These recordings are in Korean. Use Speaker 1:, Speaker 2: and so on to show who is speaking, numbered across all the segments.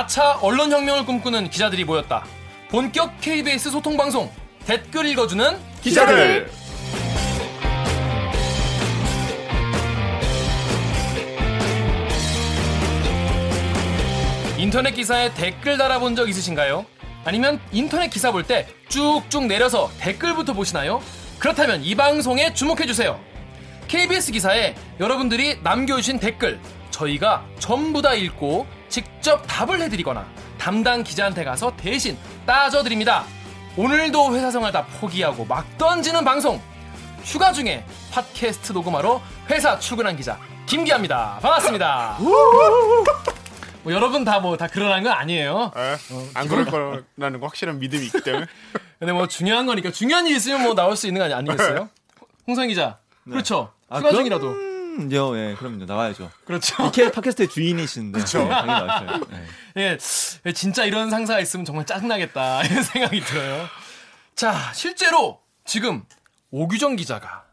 Speaker 1: 4차 언론혁명을 꿈꾸는 기자들이 모였다. 본격 KBS 소통방송 댓글 읽어주는
Speaker 2: 기자들.
Speaker 1: 인터넷 기사에 댓글 달아본 적 있으신가요? 아니면 인터넷 기사 볼 때 쭉쭉 내려서 댓글부터 보시나요? 그렇다면 이 방송에 주목해주세요. KBS 기사에 여러분들이 남겨주신 댓글 저희가 전부 다 읽고 직접 답을 해드리거나 담당 기자한테 가서 대신 따져드립니다. 오늘도 회사 생활 다 포기하고 막 던지는 방송 휴가 중에 팟캐스트 녹음하러 회사 출근한 기자 김기아입니다. 반갑습니다. 뭐 여러분 다 뭐 다 그러는 건 아니에요.
Speaker 2: 에? 안 그럴 거라는 거 확실한 믿음이 있기 때문에.
Speaker 1: 근데 뭐 중요한 거니까 중요한 일 있으면 뭐 나올 수 있는 거 아니, 아니겠어요? 홍성 기자. 그렇죠.
Speaker 3: 아,
Speaker 1: 휴가
Speaker 3: 그럼?
Speaker 1: 중이라도.
Speaker 3: 요, 예, 그럼요. 나와야죠.
Speaker 1: 그렇죠.
Speaker 3: 이케 팟캐스트의 주인이신데. 그렇죠. 당연히 나와야죠. 예.
Speaker 1: 예, 진짜 이런 상사가 있으면 정말 짜증나겠다 이런 생각이 들어요. 자, 실제로 지금 오규정 기자가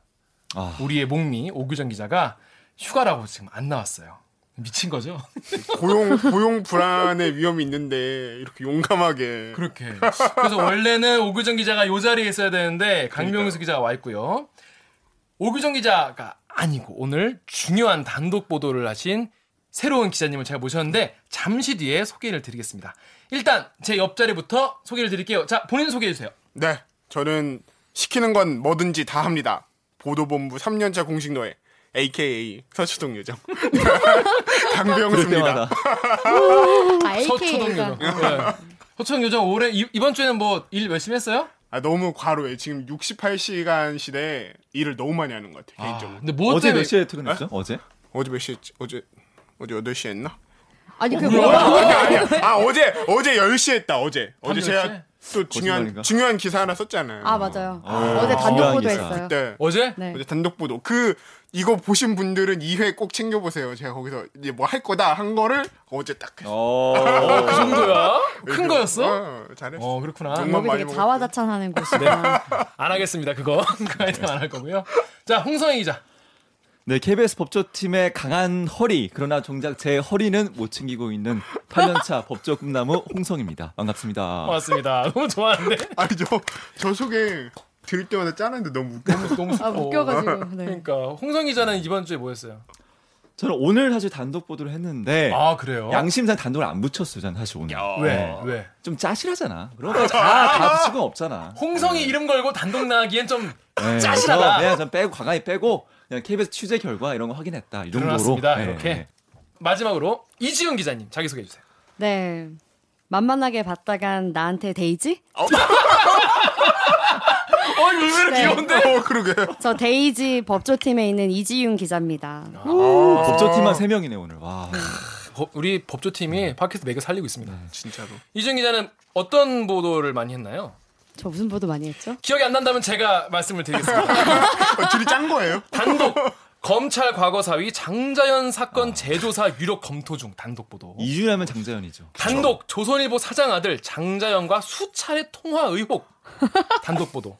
Speaker 3: 아,
Speaker 1: 우리의 목미 오규정 기자가 휴가라고 지금 안 나왔어요. 미친 거죠?
Speaker 2: 고용 고용 불안의 위험이 있는데 이렇게 용감하게.
Speaker 1: 그렇게. 그래서 원래는 오규정 기자가 요 자리에 있어야 되는데 강병수 기자가 와 있고요. 오규정 기자가 아니고 오늘 중요한 단독 보도를 하신 새로운 기자님을 제가 모셨는데 잠시 뒤에 소개를 드리겠습니다. 일단 제 옆자리부터 소개를 드릴게요. 자, 본인 소개해 주세요.
Speaker 2: 네, 저는 시키는 건 뭐든지 다 합니다. 보도본부 3년차 공식 노예. AKA 서초동 요정 강병수입니다.
Speaker 4: 아,
Speaker 1: 서초동. 요정. 네. 서초동 요정 올해 이, 이번 주에는 뭐 일 열심히 했어요?
Speaker 2: 아, 너무 과로해. 지금 68시간 시대에 일을 너무 많이 하는 것 같아 개인적으로.
Speaker 1: 근데 뭐
Speaker 3: 어제
Speaker 1: 때문에
Speaker 3: 몇 시에 퇴근했죠? 어제?
Speaker 2: 어제 몇 시였지? 어제 어제 8시 했나?
Speaker 4: 아니 그
Speaker 1: 뭐야?
Speaker 4: 뭐야?
Speaker 2: 아니야 아니야. 아 어제 어제 10시 했다. 어제. 어제
Speaker 1: 밤
Speaker 2: 제가
Speaker 1: 10시?
Speaker 2: 또 중요한
Speaker 3: 거짓말인가?
Speaker 2: 중요한 기사 하나 썼잖아요.
Speaker 4: 아 맞아요.
Speaker 3: 어,
Speaker 4: 어제 단독
Speaker 3: 중요한
Speaker 4: 보도했어요.
Speaker 2: 네.
Speaker 1: 어제?
Speaker 4: 네.
Speaker 2: 어제 단독 보도. 그 이거 보신 분들은 2회 꼭 챙겨 보세요. 제가 거기서 이제 뭐 할 거다 한 거를 어제 딱 했어.
Speaker 3: 어.
Speaker 1: 그 정도야? 큰 거였어?
Speaker 2: 어, 잘했어.
Speaker 1: 어, 그렇구나.
Speaker 2: 정말
Speaker 4: 여기
Speaker 2: 많이
Speaker 4: 되게
Speaker 2: 먹었어요.
Speaker 4: 자화자찬하는 곳이구나.
Speaker 1: 안 하겠습니다. 그거. 그 아이템 안할 거고요. 자, 홍성희 기자.
Speaker 3: 네, KBS 법조팀의 강한 허리. 그러나 정작 제 허리는 못 챙기고 있는 8년차 법조 꿈나무 홍성입니다. 반갑습니다.
Speaker 1: 반갑습니다. 너무 좋아하는데.
Speaker 2: 아니 저 저 소개 들을 때마다 짠한데 너무 웃겨.
Speaker 1: 너무
Speaker 4: 아
Speaker 1: 슬퍼.
Speaker 4: 웃겨가지고. 네.
Speaker 1: 그러니까 홍성희 기자는 이번 주에 뭐 했어요?
Speaker 3: 저는 오늘 사실 단독 보도를 했는데
Speaker 1: 아, 그래요?
Speaker 3: 양심상 단독을 안 붙였어요. 저는 사실 오늘.
Speaker 1: 왜?
Speaker 3: 네.
Speaker 1: 왜?
Speaker 3: 좀 짜실하잖아. 그러다 다 다 붙일 건 없잖아.
Speaker 1: 홍성희 이름 걸고 단독 나가기엔 좀
Speaker 3: 네,
Speaker 1: 짜실하다.
Speaker 3: 그래서 그냥 좀 빼고 과감히 빼고 그냥 KBS 취재 결과 이런 거 확인했다. 이 정도로. 네,
Speaker 1: 이렇게.
Speaker 3: 네.
Speaker 1: 마지막으로 이지윤 기자님 자기 소개해 주세요.
Speaker 4: 네. 만만하게 봤다간 나한테 데이지?
Speaker 1: 어, 이거 의외로
Speaker 4: 네.
Speaker 1: 귀여운데.
Speaker 2: 어 그러게.
Speaker 4: 저 데이지 법조팀에 있는 이지윤 기자입니다.
Speaker 1: 아.
Speaker 3: 법조팀만 3명이네 오늘. 와.
Speaker 1: 법- 우리 법조팀이 팟캐스트 매겨 살리고 있습니다.
Speaker 2: 진짜로.
Speaker 1: 이지훈 기자는 어떤 보도를 많이 했나요?
Speaker 4: 저 무슨 보도 많이 했죠?
Speaker 1: 기억이 안 난다면 제가 말씀을 드리겠습니다.
Speaker 2: 어, 둘이 짠 거예요?
Speaker 1: 단독 검찰 과거사위 장자연 사건 재조사 유력 검토 중 단독 보도.
Speaker 3: 이주하면 장자연이죠.
Speaker 1: 단독 조선일보 사장 아들 장자연과 수차례 통화 의혹. 단독 보도.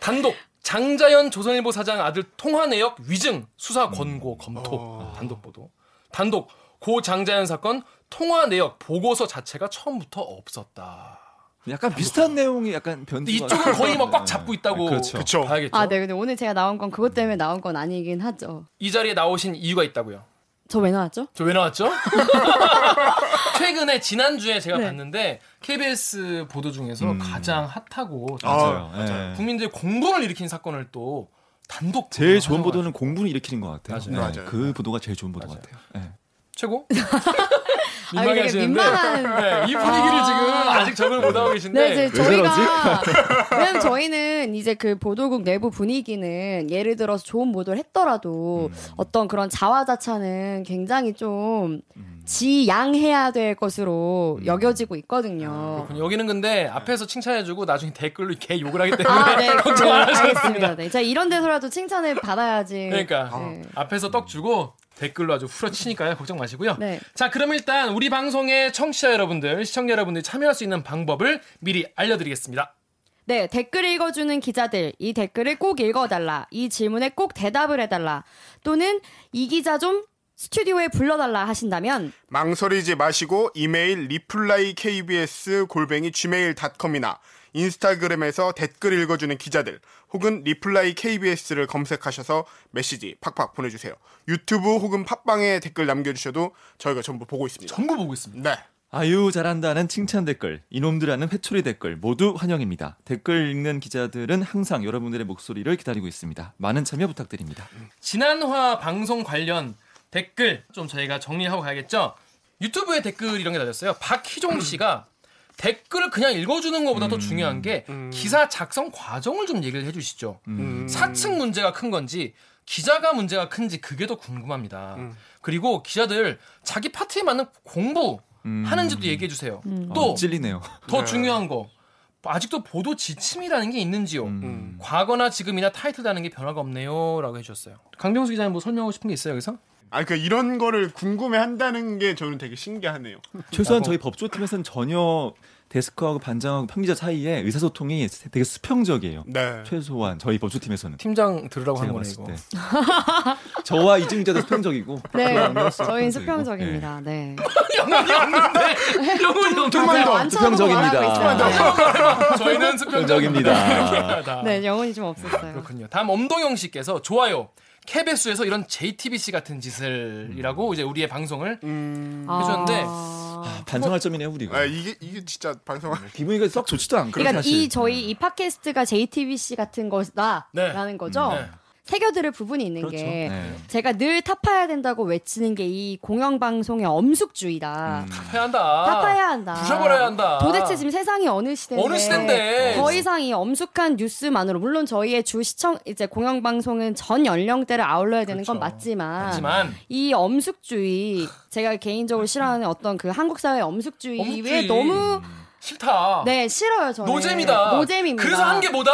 Speaker 1: 단독 장자연 조선일보 사장 아들 통화 내역 위증 수사 권고 검토. 단독 보도. 단독 고 장자연 사건 통화 내역 보고서 자체가 처음부터 없었다.
Speaker 3: 약간 비슷한 내용이 약간.
Speaker 1: 근데 이쪽은 거의 막 꽉 잡고 있다고
Speaker 3: 그렇죠.
Speaker 2: 그쵸.
Speaker 1: 봐야겠죠.
Speaker 4: 아, 네. 근데 오늘 제가 나온 건 그것 때문에 나온 건 아니긴 하죠.
Speaker 1: 이 자리에 나오신 이유가 있다고요.
Speaker 4: 저 왜 나왔죠?
Speaker 1: 저 왜 나왔죠? 최근에 지난주에 제가
Speaker 4: 네.
Speaker 1: 봤는데 KBS 보도 중에서
Speaker 3: 음.
Speaker 1: 가장 핫하고
Speaker 3: 맞아요.
Speaker 2: 아,
Speaker 3: 예.
Speaker 1: 국민들의 공분을 일으킨 사건을 또 단독
Speaker 3: 제일 좋은. 보도는 공분을 일으키는 것 같아요.
Speaker 1: 맞아요.
Speaker 3: 네,
Speaker 2: 맞아요.
Speaker 3: 그 보도가 제일 좋은 보도
Speaker 1: 맞아요.
Speaker 3: 같아요. 네.
Speaker 1: 최고?
Speaker 4: 아,
Speaker 1: 민망해
Speaker 4: 되게
Speaker 1: 하시는데
Speaker 4: 민망한.
Speaker 1: 네, 이 분위기를
Speaker 4: 아.
Speaker 1: 지금 아직 적응을 못하고 계신데
Speaker 4: 네, 이제 저희가 왜냐면 저희는 이제 그 보도국 내부 분위기는 예를 들어서 좋은 보도를 했더라도 어떤 그런 자화자찬은 굉장히 좀 지양해야 될 것으로 여겨지고 있거든요.
Speaker 1: 그렇군요. 여기는 근데 앞에서 칭찬해주고 나중에 댓글로 개 욕을 하기 때문에
Speaker 4: 아, 네,
Speaker 1: 걱정
Speaker 4: 네,
Speaker 1: 안 하셔도. 됩니다.
Speaker 4: 네, 이런 데서라도 칭찬을 받아야지.
Speaker 1: 그러니까
Speaker 4: 네.
Speaker 1: 앞에서 떡 주고 댓글로 아주 후려치니까요. 걱정 마시고요.
Speaker 4: 네.
Speaker 1: 자, 그럼 일단 우리 방송의 청취자 여러분들, 시청자 여러분들이 참여할 수 있는 방법을 미리 알려드리겠습니다.
Speaker 4: 네, 댓글 읽어주는 기자들, 이 댓글을 꼭 읽어달라. 이 질문에 꼭 대답을 해달라. 또는 이 기자 좀 스튜디오에 불러달라 하신다면
Speaker 2: 망설이지 마시고 이메일 reply kbs 골뱅이 gmail.com이나 인스타그램에서 댓글 읽어주는 기자들 혹은 reply KBS를 검색하셔서 메시지 팍팍 보내주세요. 유튜브 혹은 팟빵에 댓글 남겨주셔도 저희가 전부 보고 있습니다.
Speaker 1: 전부 보고 있습니다.
Speaker 2: 네.
Speaker 3: 아유 잘한다는 칭찬 댓글, 이놈들하는 회초리 댓글 모두 환영입니다. 댓글 읽는 기자들은 항상 여러분들의 목소리를 기다리고 있습니다. 많은 참여 부탁드립니다.
Speaker 1: 지난화 방송 관련 댓글 좀 저희가 정리하고 가야겠죠. 유튜브에 댓글 이런 게 달렸어요. 박희종 씨가 댓글을 그냥 읽어주는 것보다 더 중요한 게 기사 작성 과정을 좀 얘기를 해주시죠.
Speaker 2: 음.
Speaker 1: 사측 문제가 큰 건지 기자가 문제가 큰지 그게 더 궁금합니다. 그리고 기자들 자기 파트에 맞는 공부 하는지도 얘기해 주세요. 또
Speaker 3: 어, 찔리네요.
Speaker 1: 더
Speaker 2: 네.
Speaker 1: 중요한 거 아직도 보도 지침이라는 게 있는지요.
Speaker 2: 음.
Speaker 1: 과거나 지금이나 타이틀 다는 게 변화가 없네요라고 해주셨어요. 강병수 기자님 뭐 설명하고 싶은 게 있어요 여기서?
Speaker 2: 아, 그 이런 거를 궁금해 한다는 게 저는 되게 신기하네요.
Speaker 3: 최소한 저희 법조팀에서는 전혀 데스크하고 반장하고 편기자 사이에 의사소통이 되게 수평적이에요.
Speaker 2: 네.
Speaker 3: 최소한 저희 법조팀에서는
Speaker 1: 팀장 들으라고 하는 거네 이거.
Speaker 3: 때 저와 이준 기자도 수평적이고
Speaker 4: 네, 저희는. 수평적입니다. 네.
Speaker 1: 영혼이 없는데 영혼이 없는데
Speaker 3: 수평적입니다.
Speaker 1: 저희는 수평적입니다.
Speaker 3: 수평적입니다.
Speaker 4: 네, 영혼이 좀 없었어요.
Speaker 1: 그렇군요. 다음 엄동영 씨께서 좋아요. 케베스에서 이런 JTBC 같은 짓을이라고 이제 우리의 방송을 해줬는데
Speaker 4: 아...
Speaker 3: 반성할 점이네요 우리가.
Speaker 2: 아, 이게 이게 진짜 방송
Speaker 3: 기분이가 썩 좋지도 않고
Speaker 4: 그러니까
Speaker 3: 사실.
Speaker 4: 이 저희 이 팟캐스트가 JTBC 같은 거다라는
Speaker 1: 네.
Speaker 4: 거죠.
Speaker 1: 네.
Speaker 4: 새겨들을 부분이 있는
Speaker 3: 그렇죠.
Speaker 4: 게
Speaker 3: 네.
Speaker 4: 제가 늘 타파해야 된다고 외치는 게 이 공영 방송의 엄숙주의다.
Speaker 1: 해야 한다.
Speaker 4: 타파해야 한다.
Speaker 1: 부셔버려야 한다.
Speaker 4: 도대체 지금 세상이 어느 시대인데?
Speaker 1: 어느 시대인데?
Speaker 4: 더 이상 이 엄숙한 뉴스만으로 물론 저희의 주 시청 이제 공영 방송은 전 연령대를 아울러야 되는 건
Speaker 1: 그렇죠.
Speaker 4: 맞지만,
Speaker 1: 하지만
Speaker 4: 이 엄숙주의 제가 개인적으로 싫어하는 어떤 그 한국 사회의 엄숙주의에
Speaker 1: 엄숙주의.
Speaker 4: 너무
Speaker 1: 싫다.
Speaker 4: 네 싫어요 저는.
Speaker 1: 노잼이다.
Speaker 4: 노잼입니다.
Speaker 1: 그래서 한 게 뭐다?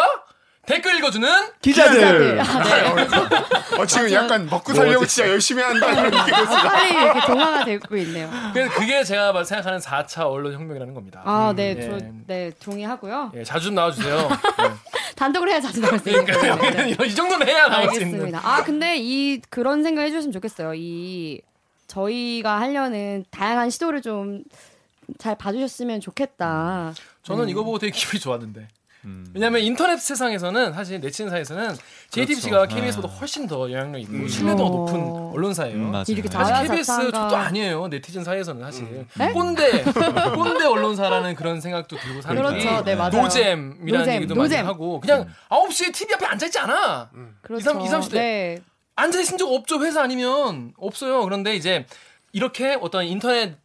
Speaker 1: 댓글 읽어주는
Speaker 3: 기자들.
Speaker 4: 아, 네.
Speaker 2: 어, 지금 약간 먹고 살려고
Speaker 3: 뭐
Speaker 2: 진짜 열심히 한다 이런 느낌이
Speaker 4: 아, 빨리 이렇게 동화가 되고 있네요.
Speaker 1: 그래서 그게 제가 생각하는 4차 언론 혁명이라는 겁니다.
Speaker 4: 아, 네,
Speaker 1: 예.
Speaker 4: 저, 네, 동의하고요.
Speaker 1: 예, 자주 좀 나와주세요. 네.
Speaker 4: 단독으로 해야 자주 나올 수 있는
Speaker 1: 그러니까
Speaker 4: 거예요. 네.
Speaker 1: 이 정도는 해야 나올 수 있는.
Speaker 4: 아, 근데 이 그런 생각 해주셨으면 좋겠어요. 이 저희가 하려는 다양한 시도를 좀 잘 봐주셨으면 좋겠다.
Speaker 1: 저는 이거 보고 되게 기분이 좋았는데.
Speaker 3: 음.
Speaker 1: 왜냐하면 인터넷 세상에서는 사실 네티즌사에서는 JTBC가
Speaker 3: 그렇죠.
Speaker 1: KBS보다 훨씬 더 영향력 있고 신뢰도가
Speaker 4: 어.
Speaker 1: 높은 언론사예요.
Speaker 3: 음, 맞아요.
Speaker 4: 이렇게
Speaker 1: 사실 KBS
Speaker 4: 자찬가-
Speaker 1: 쪽도 아니에요. 네티즌 사이에서는 사실
Speaker 4: 네?
Speaker 1: 꼰대 꼰대 언론사라는 그런 생각도 들고 사람들이
Speaker 4: 그렇죠. 네, 맞아요.
Speaker 1: 노잼이라는
Speaker 4: 노잼,
Speaker 1: 얘기도
Speaker 4: 노잼.
Speaker 1: 많이 하고 그냥 9시에 TV 앞에 앉아 있지 않아.
Speaker 4: 그렇죠.
Speaker 1: 20, 30대.
Speaker 4: 네.
Speaker 1: 앉아 있은 적 없죠. 회사 아니면 없어요. 그런데 이제 이렇게 어떤 인터넷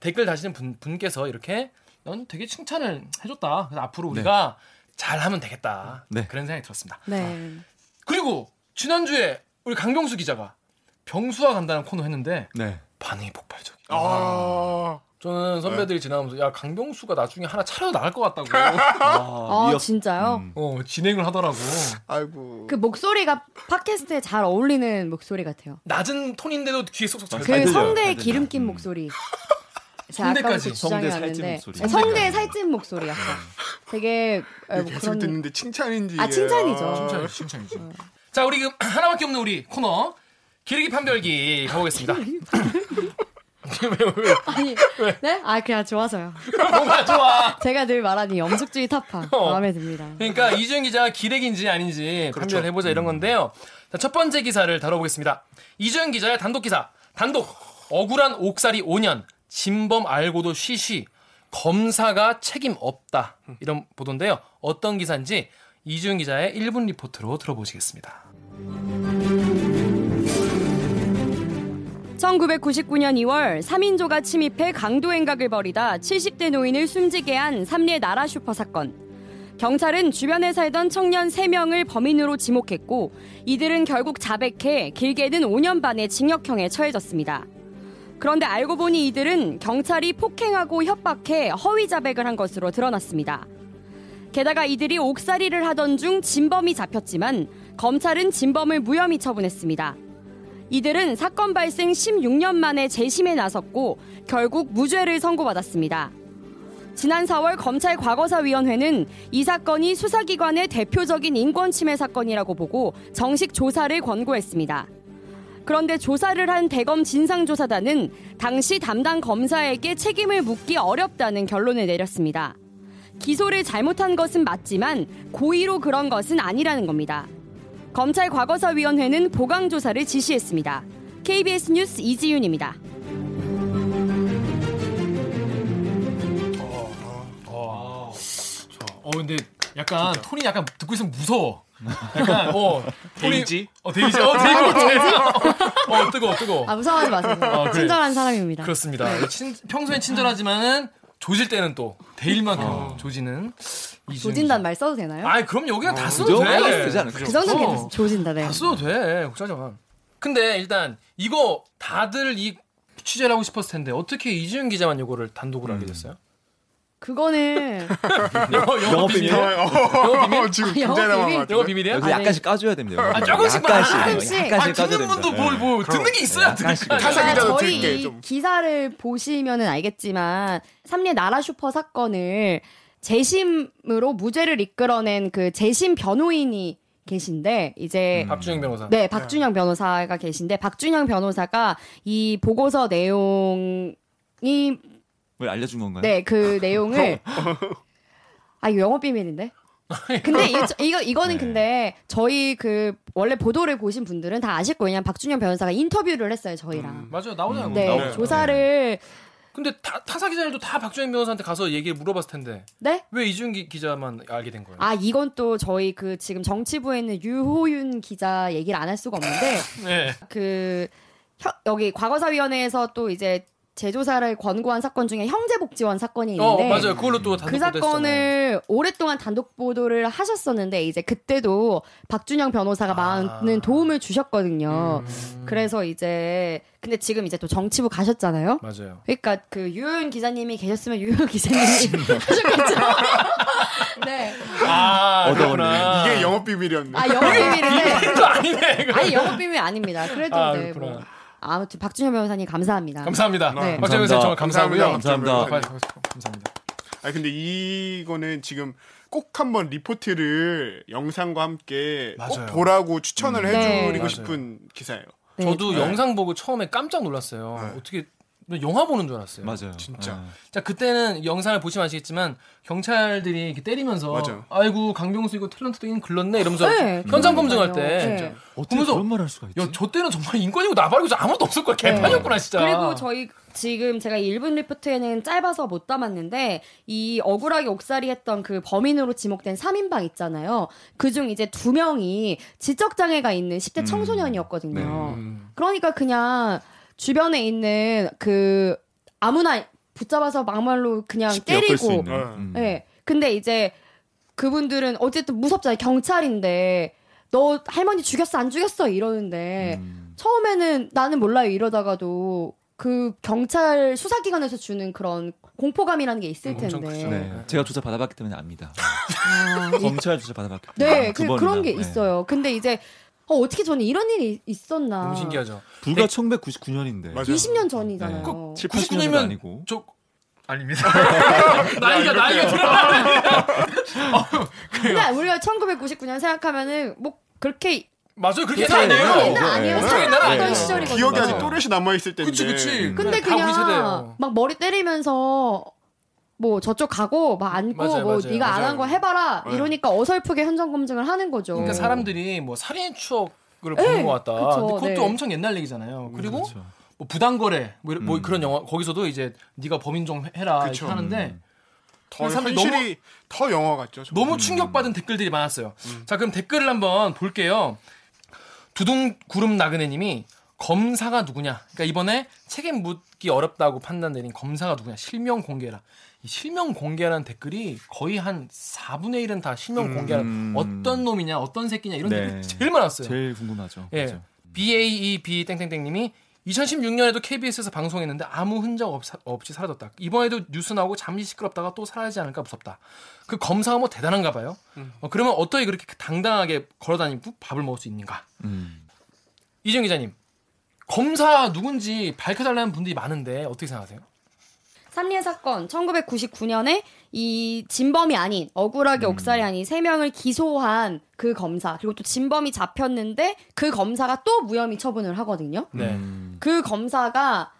Speaker 1: 댓글 다시는 분, 분께서 이렇게 넌 되게 칭찬을 해줬다. 그래서 앞으로 우리가 잘하면 되겠다.
Speaker 3: 네.
Speaker 1: 그런 생각이 들었습니다.
Speaker 4: 네.
Speaker 1: 그리고 지난주에 우리 강병수 기자가 병수와 간다는 코너 했는데
Speaker 3: 네.
Speaker 1: 반응이 폭발적.
Speaker 2: 아,
Speaker 1: 저는 선배들이 지나가면서 야 강병수가 나중에 하나 차려도 나갈 것 같다고
Speaker 3: 아,
Speaker 4: 아,
Speaker 3: 이어-
Speaker 4: 진짜요?
Speaker 3: 음.
Speaker 1: 어, 진행을 하더라고.
Speaker 2: 아이고.
Speaker 4: 그 목소리가 팟캐스트에 잘 어울리는 목소리 같아요.
Speaker 1: 낮은 톤인데도 귀에 쏙쏙
Speaker 3: 잘그잘 들려요,
Speaker 4: 성대에. 기름 낀
Speaker 3: 음.
Speaker 4: 목소리.
Speaker 1: 성대까지.
Speaker 3: 성대 살찐 목소리.
Speaker 4: 네, 성대에 살찐 목소리 약간 되게 에, 뭐
Speaker 2: 계속
Speaker 4: 그런
Speaker 2: 듣는데 칭찬인지.
Speaker 4: 아, 칭찬이죠.
Speaker 1: 칭찬이지, 칭찬이지. 자, 우리 그 하나밖에 없는 우리 코너 기르기 판별기 가보겠습니다. 왜, 왜, 왜?
Speaker 4: 아니 네? 아 그냥 좋아서요.
Speaker 1: 뭐가 좋아?
Speaker 4: 제가 늘 말하는 이 엄숙주의 타파
Speaker 1: 어.
Speaker 4: 마음에 듭니다.
Speaker 1: 그러니까 이주영 기자가 기레기인지 아닌지
Speaker 2: 그렇죠.
Speaker 1: 판별해보자 이런 건데요. 자, 첫 번째 기사를 다뤄보겠습니다. 이주영 기자의 단독 기사. 단독. 억울한 옥살이 5년. 진범 알고도 쉬쉬. 검사가 책임 없다. 이런 보도인데요. 어떤 기사인지 이주영 기자의 1분 리포트로 들어보시겠습니다.
Speaker 4: 1999년 2월 3인조가 침입해 강도 행각을 벌이다 70대 노인을 숨지게 한 삼례 나라 슈퍼 사건. 경찰은 주변에 살던 청년 3명을 범인으로 지목했고 이들은 결국 자백해 길게는 5년 반의 징역형에 처해졌습니다. 그런데 알고 보니 이들은 경찰이 폭행하고 협박해 허위 자백을 한 것으로 드러났습니다. 게다가 이들이 옥살이를 하던 중 진범이 잡혔지만 검찰은 진범을 무혐의 처분했습니다. 이들은 사건 발생 16년 만에 재심에 나섰고 결국 무죄를 선고받았습니다. 지난 4월 검찰 과거사위원회는 이 사건이 수사기관의 대표적인 인권침해 사건이라고 보고 정식 조사를 권고했습니다. 그런데 조사를 한 대검 진상조사단은 당시 담당 검사에게 책임을 묻기 어렵다는 결론을 내렸습니다. 기소를 잘못한 것은 맞지만 고의로 그런 것은 아니라는 겁니다. 검찰 과거사위원회는 보강 조사를 지시했습니다. KBS 뉴스 이지윤입니다.
Speaker 1: 어, 좋아. 어 근데 약간 톤이 약간 듣고 있으면 무서워. 약간 어 톤이-
Speaker 2: 데이지?
Speaker 1: 어 데이지. 어 데이지. 어 뜨거 뜨거.
Speaker 4: 아 무서워하지 마세요.
Speaker 1: 아, 그래.
Speaker 4: 친절한 사람입니다.
Speaker 1: 그렇습니다. 친, 평소엔 친절하지만은 조질 때는 또 데일만큼 조지는 이지훈
Speaker 4: 조진단 말 써도 되나요?
Speaker 1: 아, 그럼 여기는 다 써도? 돼.
Speaker 3: 되지 않을까요?
Speaker 4: 그 정도는
Speaker 1: 어.
Speaker 4: 괜찮아. 조진다, 네.
Speaker 1: 다 써도 돼. 걱정하지 마. 근데 일단 이거 다들 이 취재를 하고 싶었을 텐데 어떻게 이지훈 기자만 이거를 단독으로 알게 됐어요?
Speaker 4: 그거는
Speaker 1: 영어, 영어 비밀?
Speaker 2: 어,
Speaker 1: 비밀?
Speaker 2: 지금
Speaker 4: 아,
Speaker 2: 굉장히
Speaker 4: 영어
Speaker 2: 당황한
Speaker 4: 비밀?
Speaker 1: 영어 비밀이야?
Speaker 3: 여기. 약간씩 까줘야 됩니다.
Speaker 1: 아, 조금씩만.
Speaker 3: 약간씩,
Speaker 4: 조금씩.
Speaker 3: 약간씩
Speaker 1: 아,
Speaker 3: 까줘야
Speaker 1: 듣는
Speaker 3: 됩니다.
Speaker 1: 분도 뭐, 뭐 듣는 게 있어야.
Speaker 2: 타사
Speaker 4: 아,
Speaker 2: 기자도
Speaker 4: 저희
Speaker 2: 들게
Speaker 4: 이
Speaker 2: 좀.
Speaker 4: 기사를 보시면은 알겠지만 삼례 나라 슈퍼 사건을 재심으로 무죄를 이끌어낸 그 재심 변호인이 계신데 이제
Speaker 1: 박준영 변호사.
Speaker 4: 네 박준영 변호사가 계신데 박준영 변호사가 이 보고서 내용 이
Speaker 3: 뭘 알려준 건가요?
Speaker 4: 네 그 내용을 아 이거 영업 비밀인데. 근데 이, 이거 이거는
Speaker 3: 네.
Speaker 4: 근데 저희 그 원래 보도를 보신 분들은 다 아실 거예요. 박준영 변호사가 인터뷰를 했어요 저희랑.
Speaker 1: 맞아요. 나오잖아요.
Speaker 4: 네,
Speaker 1: 나오죠.
Speaker 4: 조사를
Speaker 1: 근데 타, 타사 기자들도 다 박준영 변호사한테 가서 얘기를 물어봤을 텐데
Speaker 4: 네?
Speaker 1: 왜 이지훈 기, 기자만 알게 된 거예요?
Speaker 4: 아 이건 또 저희 그 지금 정치부에 있는 유호윤 기자 얘기를 안 할 수가 없는데
Speaker 1: 네.
Speaker 4: 그 혀- 여기 과거사위원회에서 또 이제 재조사를 권고한 사건 중에 형제복지원 사건이
Speaker 1: 어
Speaker 4: 있는데
Speaker 1: 맞아요. 그걸로 또 단독
Speaker 4: 그 사건을 오랫동안 단독 보도를 하셨었는데 이제 그때도 박준영 변호사가
Speaker 1: 아.
Speaker 4: 많은 도움을 주셨거든요.
Speaker 1: 음.
Speaker 4: 그래서 이제 근데 지금 이제 또 정치부 가셨잖아요.
Speaker 1: 맞아요.
Speaker 4: 그러니까 그 유효윤 기자님이 계셨으면 유효 기자님이 하셨겠죠. 네.
Speaker 1: 아. 그렇구나.
Speaker 2: 이게 영업 비밀이었네.
Speaker 4: 아 영업 비밀인데
Speaker 1: 아니네. 이거.
Speaker 4: 아니 영업 비밀 아닙니다. 그래도
Speaker 1: 아,
Speaker 4: 네,
Speaker 1: 그렇구나.
Speaker 4: 뭐 아무튼 박준영 변호사님 감사합니다.
Speaker 1: 감사합니다.
Speaker 4: 네.
Speaker 1: 박정현 선생 정말 감사하고요.
Speaker 2: 감사합니다.
Speaker 3: 감사합니다.
Speaker 1: 감사합니다.
Speaker 2: 아 근데 이거는 지금 꼭 한번 리포트를 영상과 함께
Speaker 1: 맞아요.
Speaker 2: 꼭 보라고 추천을
Speaker 3: 음.
Speaker 2: 해드리고
Speaker 4: 네.
Speaker 2: 싶은 기사예요.
Speaker 4: 네,
Speaker 1: 저도
Speaker 2: 네.
Speaker 1: 영상 보고 처음에 깜짝 놀랐어요.
Speaker 2: 네.
Speaker 1: 어떻게 영화 보는 줄 알았어요.
Speaker 3: 맞아요.
Speaker 2: 진짜.
Speaker 3: 네.
Speaker 1: 자 그때는 영상을 보시면 아시겠지만 경찰들이 이렇게 때리면서
Speaker 2: 맞아요.
Speaker 1: 아이고 강병수 이거 탤런트도 인 글렀네 이러면서
Speaker 4: 네,
Speaker 1: 현장. 검증할 때
Speaker 4: 네.
Speaker 1: 진짜
Speaker 3: 어떻게 그런 말 할 수가 있지?
Speaker 1: 야저 때는 정말 인권이고 나발이고 아무것도 없을 거야
Speaker 4: 네.
Speaker 1: 개판이었구나 진짜.
Speaker 4: 그리고 저희 지금 제가 1분 리포트에는 짧아서 못 담았는데 이 억울하게 옥살이 했던 그 범인으로 지목된 3인방 있잖아요. 그중 이제 두 명이 지적 장애가 있는 10대
Speaker 3: 음.
Speaker 4: 청소년이었거든요.
Speaker 1: 음.
Speaker 4: 그러니까 그냥 주변에 있는 그 아무나 붙잡아서 막말로 그냥 때리고.
Speaker 2: 네.
Speaker 3: 음.
Speaker 4: 네. 근데 이제 그분들은 어쨌든 무섭잖아요. 경찰인데 너 할머니 죽였어 안 죽였어 이러는데
Speaker 3: 음.
Speaker 4: 처음에는 나는 몰라요 이러다가도 그 경찰 수사기관에서 주는 그런 공포감이라는 게 있을 텐데.
Speaker 1: 크죠.
Speaker 3: 네. 제가 조사 받아봤기 때문에 압니다.
Speaker 4: 아, 이-
Speaker 3: 검찰 조사 받아봤기 때문에.
Speaker 4: 네,
Speaker 3: 두
Speaker 4: 그. 그런 게
Speaker 3: 네.
Speaker 4: 있어요. 근데 이제 어, 어떻게 저는 이런 일이 있었나.
Speaker 1: 너무 신기하죠.
Speaker 3: 불과
Speaker 1: 네.
Speaker 3: 1999년인데.
Speaker 2: 맞아요.
Speaker 4: 20년 전이잖아요.
Speaker 1: 그
Speaker 3: 7,
Speaker 1: 99
Speaker 3: 80년도
Speaker 1: 년이면
Speaker 3: 아니고.
Speaker 1: 저 아닙니다. 나이가 나이가 들어.
Speaker 4: 근데 우리가 1999년 생각하면은 뭐 그렇게
Speaker 1: 맞아요 그렇게
Speaker 3: 옛날
Speaker 1: 옛날 아니에요.
Speaker 4: 옛날 아니에요.
Speaker 3: 네.
Speaker 4: 살아났던
Speaker 1: 네.
Speaker 4: 시절이거든요.
Speaker 2: 기억이 아직. 또렷이 남아 있을 텐데.
Speaker 1: 그치 그치.
Speaker 4: 근데
Speaker 1: 다 우리
Speaker 4: 그냥. 막 머리 때리면서 뭐 저쪽 가고 막 앉고
Speaker 1: 맞아요,
Speaker 4: 뭐
Speaker 1: 맞아요.
Speaker 4: 네가 안. 한 거 해봐라
Speaker 2: 네.
Speaker 4: 이러니까 어설프게 현장 검증을 하는 거죠.
Speaker 1: 그러니까 사람들이 뭐 살인 추억 을 보는 것 같다.
Speaker 4: 그쵸,
Speaker 1: 근데 그것도
Speaker 4: 네.
Speaker 1: 엄청 옛날 얘기잖아요. 그리고
Speaker 3: 그렇죠.
Speaker 1: 뭐 부당거래 뭐, 뭐
Speaker 3: 음.
Speaker 1: 그런 영화 거기서도 이제 네가 범인 좀 해라
Speaker 2: 그쵸.
Speaker 1: 이렇게 하는데
Speaker 2: 더
Speaker 1: 사람들이
Speaker 2: 현실이 더 영화 같죠. 저는.
Speaker 1: 너무 충격받은 댓글들이 많았어요. 자 그럼 댓글을 한번 볼게요. 두둥 구름 나그네님이 검사가 누구냐? 그러니까 이번에 책임 묻기 어렵다고 판단 내린 검사가 누구냐? 실명 공개라. 이 실명 공개라는 댓글이 거의 한 4분의 1은 다 실명.
Speaker 3: 음.
Speaker 1: 어떤 놈이냐, 어떤 새끼냐 이런
Speaker 3: 네.
Speaker 1: 댓글이 제일 많았어요.
Speaker 3: 제일 궁금하죠.
Speaker 1: 예.
Speaker 3: 맞아.
Speaker 1: BAEB 땡땡땡님이 2016년에도 KBS에서 방송했는데 아무 흔적 없, 없이 사라졌다. 이번에도 뉴스 나오고 잠시 시끄럽다가 또 사라지지 않을까 무섭다. 그 검사가 뭐 대단한가 봐요. 어, 그러면 어떻게 그렇게 당당하게 걸어다니고 밥을 먹을 수 있는가?
Speaker 3: 음.
Speaker 1: 이정 기자님, 검사 누군지 밝혀달라는 분들이 많은데 어떻게 생각하세요?
Speaker 4: 삼리의 사건 1999년에 이 진범이 아닌 억울하게
Speaker 3: 음.
Speaker 4: 옥살이 아닌 세 명을 기소한 그 검사 그리고 또 진범이 잡혔는데 그 검사가 또 무혐의 처분을 하거든요.
Speaker 1: 네.
Speaker 3: 음.
Speaker 4: 그 검사가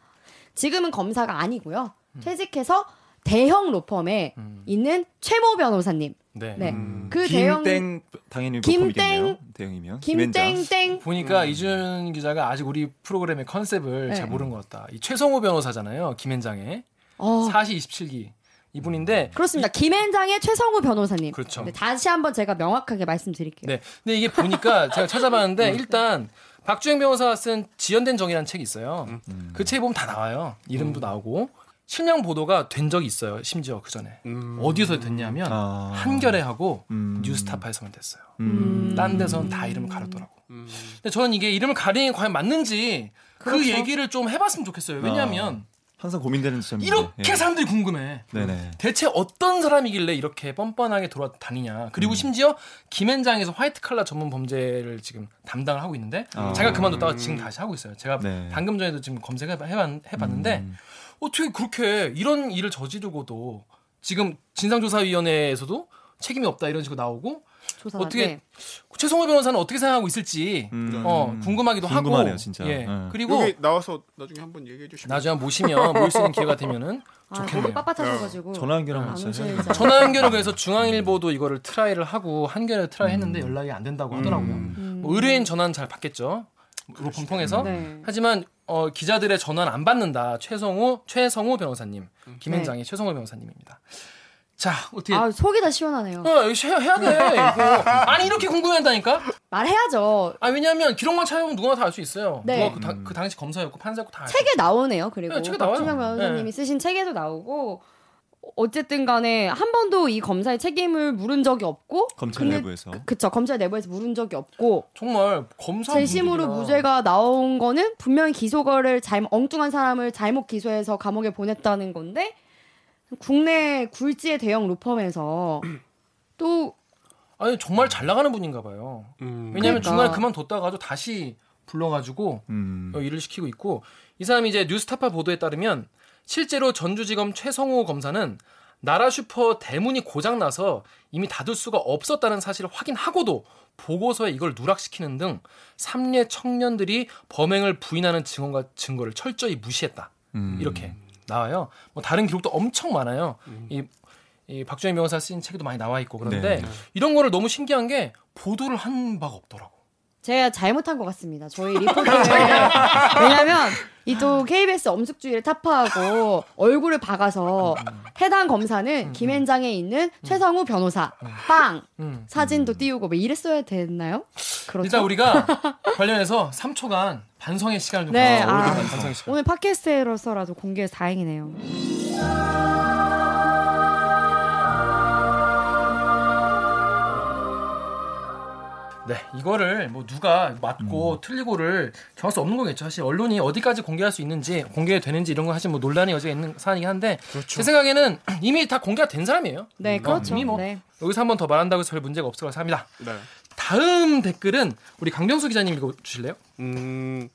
Speaker 4: 지금은 검사가 아니고요. 퇴직해서 대형 로펌에
Speaker 1: 음.
Speaker 4: 있는 최모 변호사님.
Speaker 1: 네.
Speaker 4: 네.
Speaker 2: 음.
Speaker 4: 그 대형
Speaker 3: 김땡 당연히
Speaker 4: 김땡-
Speaker 3: 로펌이겠네요. 대형이면.
Speaker 4: 김땡땡
Speaker 1: 보니까 이준 기자가 아직 우리 프로그램의 컨셉을
Speaker 4: 네.
Speaker 1: 잘 모르는 것 같다. 이 최성호 변호사잖아요. 김현장의
Speaker 4: 어,
Speaker 1: 사시 27기 이분인데
Speaker 4: 그렇습니다. 김앤장의 최성우 변호사님.
Speaker 1: 그렇죠.
Speaker 4: 네, 다시 한번 제가 명확하게 말씀드릴게요.
Speaker 1: 네. 근데 이게 보니까 제가 찾아봤는데 일단 박주행 변호사가 쓴 지연된 정의라는 책이 있어요. 그 책에 보면 다 나와요. 이름도 나오고 실명 보도가 된 적이 있어요. 심지어 그 전에
Speaker 2: 음.
Speaker 1: 어디서 됐냐면
Speaker 3: 아.
Speaker 1: 한겨레하고
Speaker 3: 음.
Speaker 1: 뉴스타파에서만 됐어요.
Speaker 3: 음.
Speaker 1: 딴 데서는 다 이름을 가렸더라고.
Speaker 2: 음.
Speaker 1: 근데 저는 이게 이름을 가리는 게 과연 맞는지 그
Speaker 4: 그렇죠.
Speaker 1: 얘기를 좀 해봤으면 좋겠어요. 왜냐하면
Speaker 3: 항상 고민되는 점인데.
Speaker 1: 이렇게
Speaker 3: 예.
Speaker 1: 사람들이 궁금해.
Speaker 3: 네네.
Speaker 1: 대체 어떤 사람이길래 이렇게 뻔뻔하게 돌아다니냐.
Speaker 3: 음.
Speaker 1: 그리고 심지어 김현장에서 화이트 칼라 전문 범죄를 지금 담당을 하고 있는데
Speaker 3: 아.
Speaker 1: 제가 그만뒀다가 지금 다시 하고 있어요. 제가
Speaker 3: 네.
Speaker 1: 방금 전에도 지금 검색해 봤는데
Speaker 3: 음.
Speaker 1: 어떻게 그렇게 이런 일을 저지르고도 지금 진상조사위원회에서도 책임이 없다 이런 식으로 나오고
Speaker 4: 조사
Speaker 1: 어떻게 최성호 변호사는 어떻게 생각하고 있을지
Speaker 3: 음.
Speaker 1: 어, 궁금하기도
Speaker 3: 궁금하네요,
Speaker 1: 하고
Speaker 3: 진짜.
Speaker 1: 예.
Speaker 3: 네.
Speaker 1: 그리고
Speaker 2: 여기 나와서 나중에 한번 얘기해 주시면
Speaker 1: 나중에 한번 모시면 모일 수 있는 기회가 되면은
Speaker 4: 아,
Speaker 1: 좋겠네요.
Speaker 4: 너무 빳빳하셔가지고
Speaker 3: 전화 연결하면
Speaker 4: 안
Speaker 3: 진짜
Speaker 4: 오실잖아요.
Speaker 1: 전화 연결을 그래서 중앙일보도 이거를 try를 하고 한겨레 try 했는데 연락이 안 된다고 하더라고요.
Speaker 4: 음.
Speaker 1: 뭐 의뢰인 전화는 잘 받겠죠. 로펌 통해서.
Speaker 4: 네.
Speaker 1: 하지만 어, 기자들의 전화는 안 받는다. 최성우 최성우 변호사님, 김앤장의 최성우 변호사님입니다. 자 어떻게?
Speaker 4: 아 속이 다 시원하네요.
Speaker 1: 어, 해야, 해야 돼. 이거. 아니 이렇게 궁금해한다니까?
Speaker 4: 말해야죠.
Speaker 1: 아 왜냐하면 기록만 찾아보면 누구나 다 알 수 있어요.
Speaker 4: 네.
Speaker 1: 누가 그, 당- 그 당시 검사였고 판사였고 다. 알
Speaker 4: 책에 나오네요. 그리고
Speaker 1: 네, 책에 나와요.
Speaker 4: 박준영 변호사님이
Speaker 1: 네.
Speaker 4: 쓰신 책에도 나오고 어쨌든 간에 한 번도 이 검사의 책임을 물은 적이 없고
Speaker 3: 검찰
Speaker 4: 근데
Speaker 3: 내부에서.
Speaker 4: 그- 그쵸 검찰 내부에서 물은 적이 없고
Speaker 1: 정말 검사
Speaker 4: 재심으로
Speaker 1: 분들이나
Speaker 4: 무죄가 나온 거는 분명히 기소거를 잘 엉뚱한 사람을 잘못 기소해서 감옥에 보냈다는 건데 국내 굴지의 대형 로펌에서 또
Speaker 1: 아니 정말 잘 나가는 분인가 봐요.
Speaker 2: 음.
Speaker 1: 왜냐하면
Speaker 4: 그러니까.
Speaker 1: 중간에 그만뒀다가도 다시 불러가지고
Speaker 3: 음.
Speaker 1: 어, 일을 시키고 있고 이 사람이 이제 뉴스타파 보도에 따르면 실제로 전주지검 최성호 검사는 나라 슈퍼 대문이 고장 나서 이미 닫을 수가 없었다는 사실을 확인하고도 보고서에 이걸 누락시키는 등 삼례 청년들이 범행을 부인하는 증언과 증거를 철저히 무시했다.
Speaker 3: 음.
Speaker 1: 이렇게 나와요. 뭐 다른 기록도 엄청 많아요. 이, 이 박주영 변호사 쓴 책에도 많이 나와 있고 그런데
Speaker 3: 네.
Speaker 1: 이런 거를 너무 신기한 게 보도를 한 바가 없더라고.
Speaker 4: 제가 잘못한 것 같습니다. 저희 리포트를 왜냐하면 이 또 KBS 엄숙주의를 타파하고 얼굴을 박아서 해당 검사는 김현장에 있는 최성우 변호사 빵
Speaker 1: 음.
Speaker 4: 사진도 띄우고 뭐 이랬어야 됐나요? 그렇죠.
Speaker 1: 일단 우리가 관련해서 3초간 반성의 시간을 좀
Speaker 4: 네, 아.
Speaker 1: 반성의 시간.
Speaker 4: 오늘 팟캐스트로서라도 공개해서 다행이네요.
Speaker 1: 네, 이거를 뭐 누가 맞고
Speaker 3: 음.
Speaker 1: 틀리고를 정할 수 없는 거겠죠. 사실 언론이 어디까지 공개할 수 있는지 공개되는지 이런 거 사실 뭐 논란의 여지가 있는 사안이긴 한데 제 생각에는 이미 다 공개가 된 사람이에요.
Speaker 4: 네,
Speaker 1: 어,
Speaker 4: 그렇죠.
Speaker 1: 이미 뭐
Speaker 4: 네.
Speaker 1: 여기서 한 번 더 말한다고 해서 별 문제가 없을 거라 생각합니다.
Speaker 2: 네.
Speaker 1: 다음 댓글은 우리 강병수 기자님 읽어 주실래요?
Speaker 2: 음,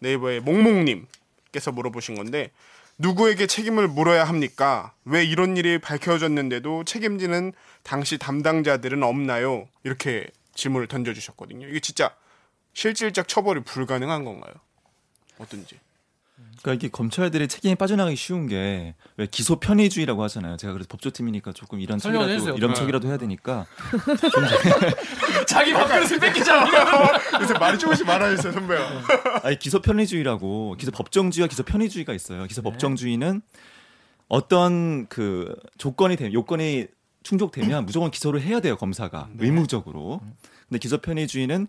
Speaker 2: 네이버의 몽몽님께서 물어보신 건데 누구에게 책임을 물어야 합니까? 왜 이런 일이 밝혀졌는데도 책임지는 당시 담당자들은 없나요? 이렇게 질문을 던져주셨거든요. 이게 진짜 실질적 처벌이 불가능한 건가요? 어떤지.
Speaker 3: 그러니까 이게 검찰들의 책임이 빠져나가기 쉬운 게 왜 기소 편의주의라고 하잖아요. 제가 그래서 법조팀이니까 조금 이런 척이라도
Speaker 1: 해주세요.
Speaker 3: 이런
Speaker 2: 네.
Speaker 3: 척이라도 해야 되니까
Speaker 1: 자기 밥그릇을 뺏기잖아.
Speaker 2: 요새 말이 조금씩 많아졌어요, 선배야.
Speaker 3: 아니 기소 편의주의라고 기소 법정주의와 기소 편의주의가 있어요. 기소 법정주의는 어떤 그 조건이 되면 요건이 충족되면 무조건 기소를 해야 돼요 검사가 의무적으로. 근데 기소 편의 주의는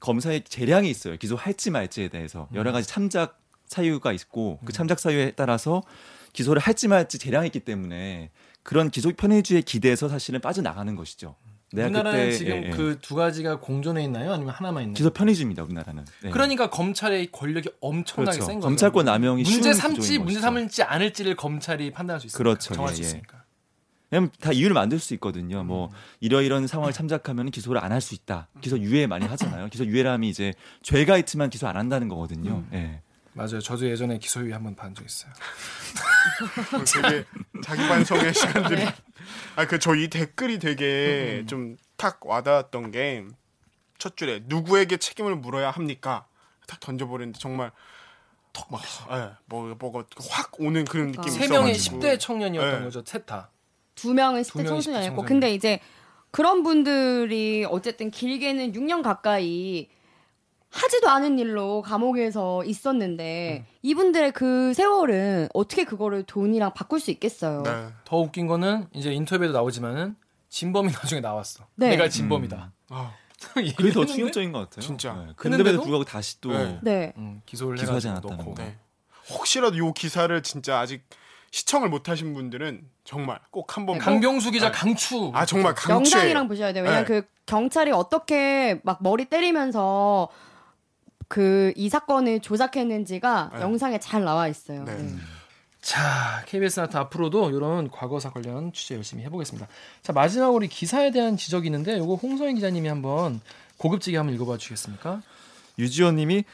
Speaker 3: 검사의 재량이 있어요. 기소할지 말지에 대해서 여러 가지 참작 사유가 있고 그 참작 사유에 따라서 기소를 할지 말지 재량이 있기 때문에 그런 기소 편의주의에 기대서 사실은 빠져나가는 것이죠.
Speaker 1: 우리나라는 지금
Speaker 3: 예, 예.
Speaker 1: 그두 가지가 공존해 있나요? 아니면 하나만 있나요?
Speaker 3: 기소 편의주의입니다 우리나라는. 네.
Speaker 1: 그러니까 검찰의 권력이 엄청나게
Speaker 3: 그렇죠.
Speaker 1: 센 거죠.
Speaker 3: 검찰권 남용이
Speaker 1: 문제 삼지 문제. 삼을지 않을지를 검찰이 판단할 수 있으니까
Speaker 3: 그렇죠.
Speaker 1: 정할
Speaker 3: 예,
Speaker 1: 수
Speaker 3: 예.
Speaker 1: 있으니까.
Speaker 3: 왜냐면 다 이유를 만들 수 있거든요.
Speaker 1: 음.
Speaker 3: 뭐 이러이런 상황을 참작하면 기소를 안 할 수 있다. 기소 유예 많이 하잖아요. 기소 유예라면 이제 죄가 있지만 기소 안 한다는 거거든요.
Speaker 1: 음.
Speaker 3: 예.
Speaker 1: 맞아요. 저도 예전에 기소유예 한번 받은 적 있어요.
Speaker 2: 되게 자기 반성의 시간들이.
Speaker 4: 네.
Speaker 2: 아그 저 이 댓글이 되게 좀탁 와닿았던 게 첫 줄에 누구에게 책임을 물어야 합니까? 탁 던져버리는데 정말 턱막 예, 뭐 뭐가 확 오는 그런
Speaker 4: 그러니까.
Speaker 2: 느낌이
Speaker 1: 세 명이
Speaker 2: 있어 가지고.
Speaker 1: 10대 청년이었던
Speaker 2: 네.
Speaker 1: 거죠. 셋 다.
Speaker 4: 두 명은
Speaker 1: 두
Speaker 4: 10대
Speaker 1: 명이 10대
Speaker 4: 청소년이었고
Speaker 1: 청소년.
Speaker 4: 근데 이제 그런 분들이 어쨌든 길게는 6년 가까이 하지도 않은 일로 감옥에서 있었는데
Speaker 1: 음.
Speaker 4: 이분들의 그 세월은 어떻게 그거를 돈이랑 바꿀 수 있겠어요.
Speaker 2: 네.
Speaker 1: 더 웃긴 거는 이제 인터뷰에도 나오지만은 진범이 나중에 나왔어.
Speaker 4: 네.
Speaker 1: 내가 진범이다.
Speaker 2: 아,
Speaker 3: 그게 더 충격적인 것 같아요.
Speaker 2: 진짜.
Speaker 3: 네. 근데도
Speaker 1: 했는데도?
Speaker 3: 불구하고 다시 또
Speaker 2: 네.
Speaker 4: 네.
Speaker 1: 음, 기소를
Speaker 3: 기소하지
Speaker 1: 해가지고
Speaker 3: 않았다는
Speaker 1: 넣고.
Speaker 3: 거.
Speaker 2: 네. 혹시라도 요 기사를 진짜 아직 시청을 못하신 분들은 정말 꼭 한번
Speaker 1: 네, 강병수 기자
Speaker 2: 아,
Speaker 1: 강추.
Speaker 2: 아 정말 강추
Speaker 4: 영상이랑 보셔야 돼요. 왜냐면
Speaker 2: 네.
Speaker 4: 그 경찰이 어떻게 막 머리 때리면서 그 이 사건을 조작했는지가
Speaker 2: 네.
Speaker 4: 영상에 잘 나와 있어요.
Speaker 2: 네.
Speaker 4: 네.
Speaker 1: 자, KBS 나트 앞으로도 이런 과거사 관련 취재 열심히 해보겠습니다. 자, 마지막으로 이 기사에 대한 지적이 있는데 이거 홍성희 기자님이 한번 고급지게 한번 읽어봐 주시겠습니까?
Speaker 3: 유지원님이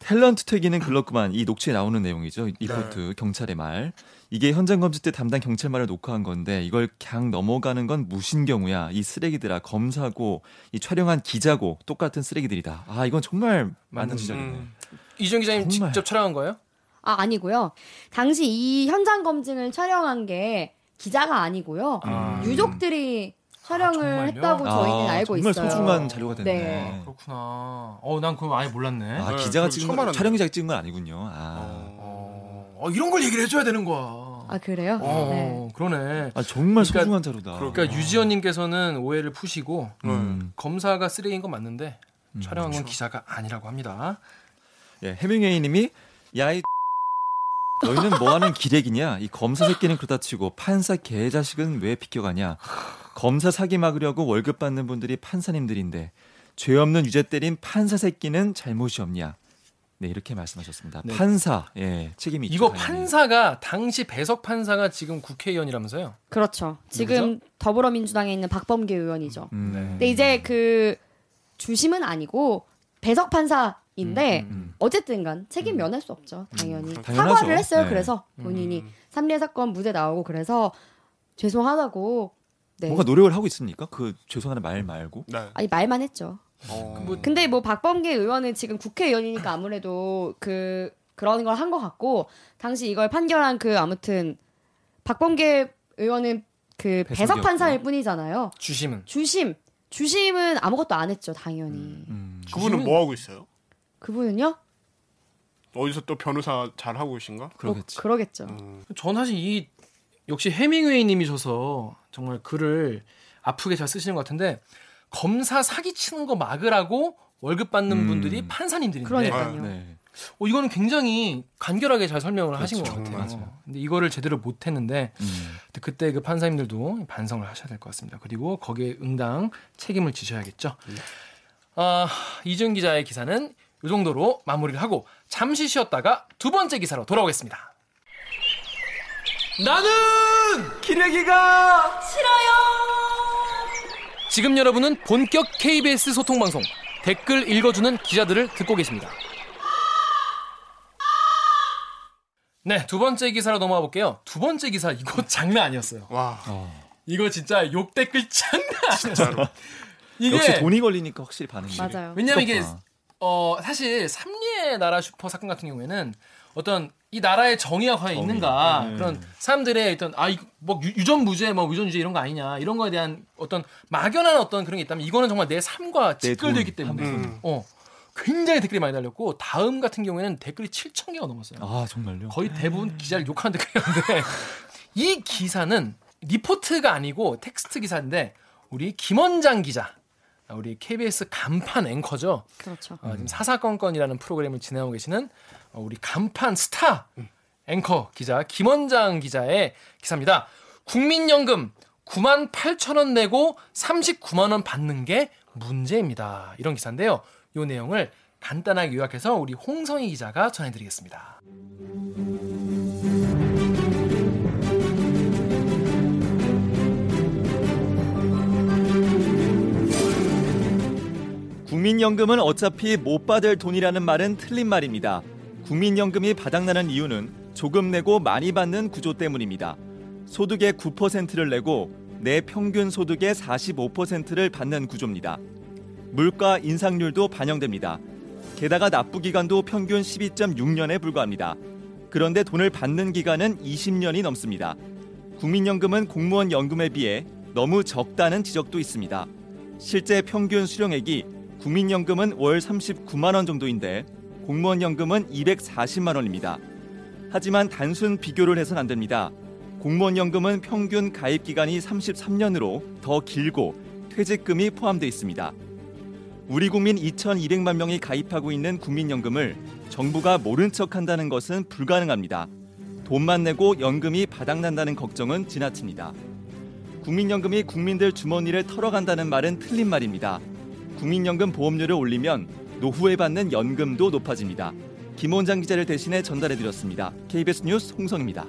Speaker 3: 탤런트 퇴기는 글렀구만 이 녹취에 나오는 내용이죠 리포트 경찰의 말 이게 현장 검증 때 담당 경찰 말을 녹화한 건데 이걸 그냥 넘어가는 건 무신 경우야 이 쓰레기들아 검사고 이 촬영한 기자고 똑같은 쓰레기들이다 아 이건 정말 맞는
Speaker 1: 맞는,
Speaker 3: 지적이네
Speaker 2: 음.
Speaker 1: 이준 기자님
Speaker 3: 정말.
Speaker 1: 직접 촬영한 거예요?
Speaker 4: 아 아니고요. 당시 이 현장 검증을 촬영한 게 기자가 아니고요.
Speaker 1: 아.
Speaker 4: 유족들이 촬영을
Speaker 1: 정말요?
Speaker 4: 했다고 저희는
Speaker 3: 아,
Speaker 4: 알고
Speaker 3: 정말
Speaker 4: 있어요.
Speaker 3: 소중한 자료가 됐네
Speaker 4: 네.
Speaker 1: 그렇구나. 어, 난 그거 아예 몰랐네.
Speaker 3: 아
Speaker 2: 네,
Speaker 3: 기자가 찍은. 촬영 기자가 찍은 건 아니군요 아,
Speaker 1: 어, 어, 이런 걸 얘기를 해줘야 되는 거야.
Speaker 4: 아 그래요?
Speaker 1: 어,
Speaker 4: 네.
Speaker 3: 아
Speaker 1: 그러네.
Speaker 3: 정말
Speaker 1: 그러니까-
Speaker 3: 소중한 자료다
Speaker 1: 그러니까 유지원님께서는 오해를 푸시고
Speaker 3: 음.
Speaker 1: 검사가 쓰레기인 건 맞는데
Speaker 3: 음.
Speaker 1: 촬영한 건 기자가 아니라고 합니다.
Speaker 3: 예, 해밍웨이님이 야이 너희는 뭐하는 기레기냐? 이 검사 새끼는 그렇다 치고 판사 개자식은 왜 비껴가냐? 검사 사기 막으려고 월급 받는 분들이 판사님들인데 죄 없는 유죄 때린 판사 새끼는 잘못이 없냐? 네 이렇게 말씀하셨습니다.
Speaker 1: 네.
Speaker 3: 판사 예 책임이 있죠.
Speaker 1: 이거
Speaker 3: 당연히.
Speaker 1: 판사가 당시 배석 판사가 지금 국회의원이라면서요.
Speaker 4: 그렇죠. 지금 더불어민주당에 있는 박범계 의원이죠.
Speaker 3: 음, 네.
Speaker 4: 근데 이제 그 주심은 아니고 배석 판사인데
Speaker 3: 음, 음.
Speaker 4: 어쨌든간 책임 면할 수 없죠. 당연히
Speaker 3: 당연하죠.
Speaker 4: 사과를 했어요.
Speaker 3: 네.
Speaker 4: 그래서 본인이
Speaker 2: 음.
Speaker 4: 삼례 사건 무죄 나오고 그래서 죄송하다고 네.
Speaker 3: 뭔가 노력을 하고 있습니까? 그 죄송하는 말 말고.
Speaker 2: 네.
Speaker 4: 아니 말만 했죠.
Speaker 2: 어.
Speaker 1: 뭐-
Speaker 4: 근데 뭐 박범계 의원은 지금 국회의원이니까 아무래도 그 그런 걸 한 것 같고 당시 이걸 판결한 그 아무튼 박범계 의원은 그 배석. 판사일 뿐이잖아요.
Speaker 1: 주심은
Speaker 4: 주심 주심은 아무것도 안 했죠 당연히.
Speaker 3: 음.
Speaker 2: 그분은
Speaker 1: 주심은-
Speaker 2: 뭐 하고 있어요?
Speaker 4: 그분은요?
Speaker 2: 어디서 또 변호사 잘 하고 계신가?
Speaker 3: 그러겠지.
Speaker 4: 뭐 그러겠죠.
Speaker 2: 음.
Speaker 1: 전 사실 이 역시 해밍웨이님이셔서 정말 글을 아프게 잘 쓰시는 것 같은데 검사 사기 치는 거 막으라고 월급 받는
Speaker 3: 음.
Speaker 1: 분들이 판사님들인데
Speaker 4: 그러니까요.
Speaker 3: 네.
Speaker 1: 어, 이거는 굉장히 간결하게 잘 설명을 하신 것
Speaker 3: 그렇죠.
Speaker 1: 같아요.
Speaker 2: 맞아요.
Speaker 1: 근데 이거를 제대로 못 했는데
Speaker 3: 음.
Speaker 1: 근데 그때 그 판사님들도 반성을 하셔야 될 것 같습니다. 그리고 거기에 응당 책임을 지셔야겠죠. 아, 이준 기자의 기사는 이 정도로 마무리를 하고 잠시 쉬었다가 두 번째 기사로 돌아오겠습니다. 나는
Speaker 3: 기레기가
Speaker 1: 지금 여러분은 본격 KBS 소통 방송 댓글 읽어주는 기자들을 듣고 계십니다. 네, 두 번째 기사로 넘어가 볼게요. 두 번째 기사 이거 장난 아니었어요.
Speaker 2: 와
Speaker 1: 이거 진짜 욕 댓글 장난 아니었어요.
Speaker 2: 진짜로.
Speaker 1: 이게
Speaker 3: 역시 돈이 걸리니까 확실히 반응이.
Speaker 4: 맞아요.
Speaker 1: 왜냐면 이게. 어 사실 삼리의 나라 슈퍼 사건 같은 경우에는 어떤 이 나라의 정의가 과연. 있는가
Speaker 3: 네.
Speaker 1: 그런 사람들의 어떤 아뭐 유전 무죄 뭐 유전 유죄 이런 거 아니냐 이런 거에 대한 어떤 막연한 어떤 그런 게 있다면 이거는 정말 내 삶과
Speaker 3: 내
Speaker 1: 직결되어
Speaker 3: 돈.
Speaker 1: 있기 때문에
Speaker 2: 음.
Speaker 1: 어 굉장히 댓글이 많이 달렸고 다음 같은 경우에는 댓글이 7천 개가 넘었어요.
Speaker 3: 아 정말요?
Speaker 1: 거의 대부분 기자를 욕하는 댓글이었는데 이 기사는 리포트가 아니고 텍스트 기사인데 우리 김원장 기자 우리 KBS 간판 앵커죠.
Speaker 4: 그렇죠.
Speaker 1: 어, 지금 사사건건이라는 프로그램을 진행하고 계시는 어, 우리 간판 스타 앵커 기자 김원장 기자의 기사입니다. 국민연금 9만 8천 원 내고 39만 원 받는 게 문제입니다. 이런 기사인데요. 이 내용을 간단하게 요약해서 우리 홍성희 기자가 전해드리겠습니다.
Speaker 3: 국민연금은 어차피 못 받을 돈이라는 말은 틀린 말입니다. 국민연금이 바닥나는 이유는 조금 내고 많이 받는 구조 때문입니다. 소득의 9%를 내고 내 평균 소득의 45%를 받는 구조입니다. 물가 인상률도 반영됩니다. 게다가 납부 기간도 평균 12.6년에 불과합니다. 그런데 돈을 받는 기간은 20년이 넘습니다. 국민연금은 공무원 연금에 비해 너무 적다는 지적도 있습니다. 실제 평균 수령액이 국민연금은 월 39만 원 정도인데 공무원 연금은 240만 원입니다. 하지만 단순 비교를 해선 안 됩니다. 공무원 연금은 평균 가입 기간이 33년으로 더 길고 퇴직금이 포함되어 있습니다. 우리 국민 2,200만 명이 가입하고 있는 국민연금을 정부가 모른 척 한다는 것은 불가능합니다. 돈만 내고 연금이 바닥난다는 걱정은 지나칩니다. 국민연금이 국민들 주머니를 털어간다는 말은 틀린 말입니다. 국민연금 보험료를 올리면 노후에 받는 연금도 높아집니다. 김원장 기자를 대신해 전달해드렸습니다. KBS 뉴스 홍성입니다.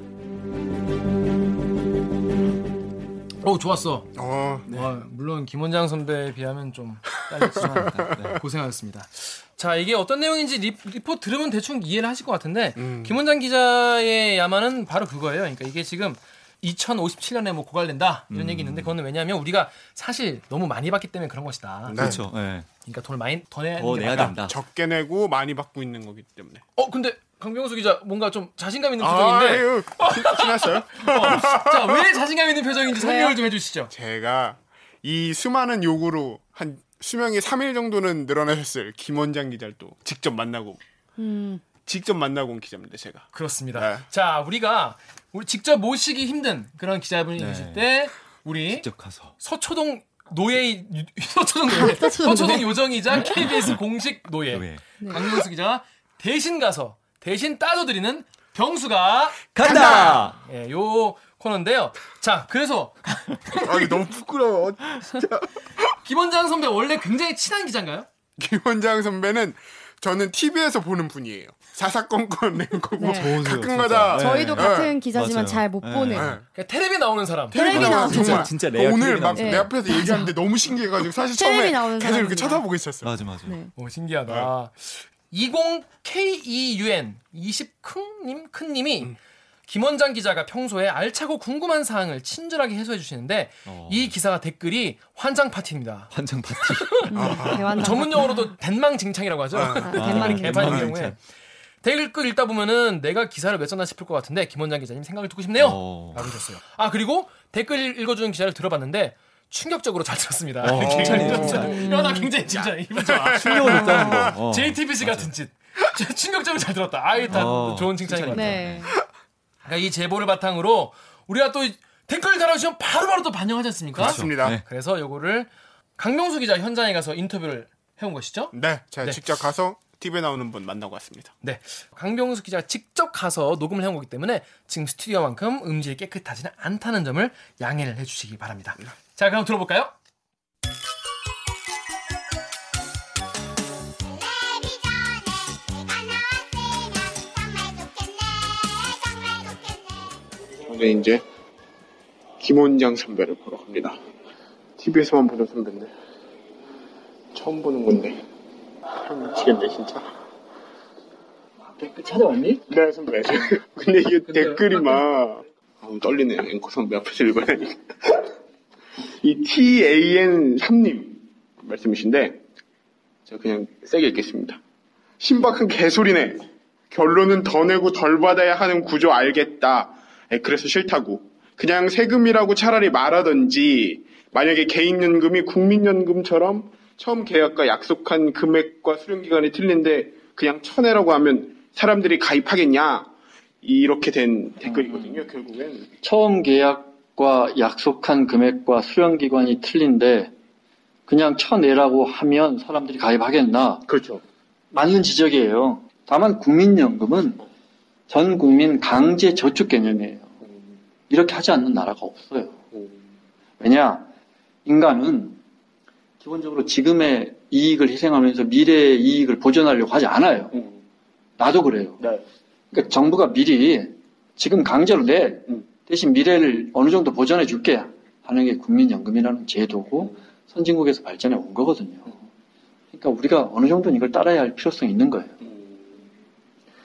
Speaker 1: 어 좋았어.
Speaker 2: 어,
Speaker 1: 와, 물론 김원장 선배에 비하면 좀 딸렸지만 네, 고생하셨습니다. 자 이게 어떤 내용인지 리, 리포트 들으면 대충 이해를 하실 것 같은데
Speaker 2: 음.
Speaker 1: 김원장 기자의 야마는 바로 그거예요. 그러니까 이게 지금 2057년에 뭐 고갈된다 이런 얘기 있는데 그거는 왜냐하면 우리가 사실 너무 많이 받기 때문에 그런 것이다.
Speaker 2: 네.
Speaker 3: 그렇죠. 네.
Speaker 1: 그러니까 돈을 많이 더 내야 더게
Speaker 3: 내야. 된다.
Speaker 2: 적게 내고 많이 받고 있는 거기 때문에.
Speaker 1: 어 근데 강병수 기자 뭔가 좀 자신감 있는
Speaker 2: 아,
Speaker 1: 표정인데
Speaker 2: 아유, 티- 티났어요?
Speaker 1: 자왜 자신감 있는 표정인지 설명을 좀 해주시죠.
Speaker 2: 제가 이 수많은 요구로 한 수명이 3일 정도는 늘어나셨을 김 원장 기자를 또 직접 만나고
Speaker 4: 음.
Speaker 2: 직접 만나고 온 기자입니다, 제가.
Speaker 1: 그렇습니다.
Speaker 2: 네.
Speaker 1: 자 우리가 우리 직접 모시기 힘든 그런 기자분이
Speaker 3: 네.
Speaker 1: 계실 때 우리
Speaker 3: 직접 가서
Speaker 1: 서초동 노예 서초동 노예
Speaker 4: 서초동.
Speaker 1: 요정이자 KBS 공식 노예
Speaker 3: 노예.
Speaker 1: 강명수 기자가 대신 가서 대신 따져드리는 병수가
Speaker 3: 간다.
Speaker 1: 예, 요 코너인데요. 자 그래서
Speaker 2: 아, 이게 너무 부끄러워.
Speaker 1: 김원장 선배 원래 굉장히 친한 기자인가요?
Speaker 2: 김 원장 선배는 저는 TV에서 보는 분이에요. 사사건건 앵커고
Speaker 4: 네.
Speaker 3: 좋으세요,
Speaker 2: 가끔가다
Speaker 3: 진짜.
Speaker 4: 저희도
Speaker 2: 네.
Speaker 4: 같은 기자지만
Speaker 3: 맞아요.
Speaker 4: 잘못
Speaker 3: 네.
Speaker 4: 보는.
Speaker 2: 네.
Speaker 1: 그러니까 텔레비 나오는 사람.
Speaker 4: 텔레비
Speaker 2: 나오는 정말
Speaker 3: 진짜 rare
Speaker 2: 오늘 막 내. 앞에서 얘기하는데 너무 신기해가지고 사실 처음에
Speaker 4: 나오는
Speaker 2: 계속 이렇게
Speaker 4: 사람입니다.
Speaker 2: 쳐다보고 있었어요.
Speaker 3: 맞아 맞아.
Speaker 4: 네.
Speaker 1: 오 신기하다. 20KEUN 20큰 님 큰 님이 김원장 기자가 평소에 알차고 궁금한 사항을 친절하게 해소해 주시는데
Speaker 3: 어.
Speaker 1: 이 기사가 댓글이 환장 파티입니다.
Speaker 3: 환장 파티.
Speaker 4: 음, 대환장.
Speaker 1: 전문 용어로도 대망징창이라고 하죠.
Speaker 4: 아,
Speaker 3: 아,
Speaker 1: 개판인
Speaker 3: 대망
Speaker 1: 경우에. 댓글 읽다 보면은 내가 기사를 몇 썼나 싶을 것 같은데 김원장 기자님 생각을 듣고 싶네요.
Speaker 3: 어.
Speaker 1: 라고 하셨어요. 아 그리고 댓글 읽어주는 기자를 들어봤는데 충격적으로 잘 들었습니다.
Speaker 3: 어,
Speaker 1: 굉장히
Speaker 3: 칭찬이네요,
Speaker 1: 칭찬.
Speaker 3: 칭찬.
Speaker 1: 야, 나 굉장히 진짜 좋아.
Speaker 3: 충격을 줬다는 거. 어.
Speaker 1: JTBC 같은 짓. 충격적으로 잘 들었다. 아, 일단
Speaker 3: 어,
Speaker 1: 좋은 칭찬인 것 같아요.
Speaker 4: 네.
Speaker 1: 그러니까 이 제보를 바탕으로 우리가 또 댓글 달아주시면 바로바로 또 반영하지 않습니까?
Speaker 2: 그렇습니다.
Speaker 3: 네.
Speaker 1: 그래서 요거를 강명수 기자 현장에 가서 인터뷰를 해온 것이죠.
Speaker 2: 네, 제가
Speaker 1: 네.
Speaker 2: 직접 가서 TV에 나오는 분 만나고 왔습니다.
Speaker 1: 네. 강병수 기자가 직접 가서 녹음을 해온 거기 때문에 지금 스튜디오만큼 음질이 깨끗하지는 않다는 점을 양해를 해주시기 바랍니다. 자, 그럼 들어볼까요?
Speaker 2: 저는 이제 김원장 선배를 보러 갑니다. TV에서만 보던 선배인데 처음 보는 건데 미치겠네 진짜.
Speaker 5: 댓글 찾아왔니?
Speaker 2: 네 선배. 근데 이게 댓글이 막 아우 떨리네요. 앵커 선배 앞에서 읽어야 되니까. 이 TAN3님 말씀이신데 제가 그냥 세게 읽겠습니다. 신박한 개소리네. 결론은 더 내고 덜 받아야 하는 구조 알겠다. 에, 그래서 싫다고. 그냥 세금이라고 차라리 말하던지 만약에 개인연금이 국민연금처럼 처음 계약과 약속한 금액과 수령기간이 틀린데 그냥 쳐내라고 하면 사람들이 가입하겠냐 이렇게 된 댓글이거든요 결국엔
Speaker 5: 처음 계약과 약속한 금액과 수령 기관이 틀린데 그냥 쳐내라고 하면 사람들이 가입하겠나?
Speaker 2: 그렇죠
Speaker 5: 맞는 지적이에요. 다만 국민연금은 전 국민 강제 저축 개념이에요. 이렇게 하지 않는 나라가 없어요. 왜냐? 인간은 기본적으로 지금의 이익을 희생하면서 미래의 이익을 보존하려고 하지 않아요. 나도 그래요.
Speaker 2: 네.
Speaker 5: 그러니까 정부가 미리 지금 강제로 내
Speaker 2: 음.
Speaker 5: 대신 미래를 어느 정도 보전해 줄게 하는 게 국민연금이라는 제도고 선진국에서 발전해 온 거거든요. 그러니까 우리가 어느 정도는 이걸 따라야 할 필요성이 있는 거예요.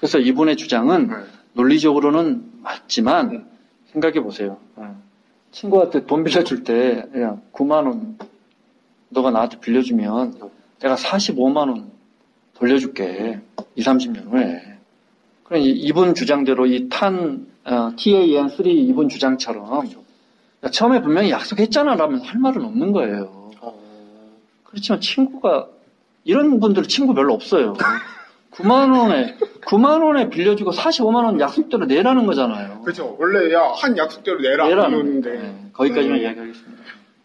Speaker 5: 그래서 이분의 주장은
Speaker 2: 네.
Speaker 5: 논리적으로는 맞지만 생각해 보세요. 네. 친구한테 돈 빌려줄 때 그냥 9만 원 너가 나한테 빌려주면 내가 45만 원 돌려줄게. 2, 30년 후에. 그럼 이- 이분 주장대로 이 탄, 어, TAN3 이분 주장처럼 야, 처음에 분명히 약속했잖아 라면 할 말은 없는 거예요. 그렇지만 친구가 이런 분들 친구 별로 없어요. 9만 원에 9만 원에 빌려주고 45만 원 약속대로 내라는 거잖아요.
Speaker 2: 그렇죠. 원래 야한 약속대로 내라
Speaker 5: 내라는. 거예요. 네, 거기까지만
Speaker 2: 음.
Speaker 5: 이야기하겠습니다.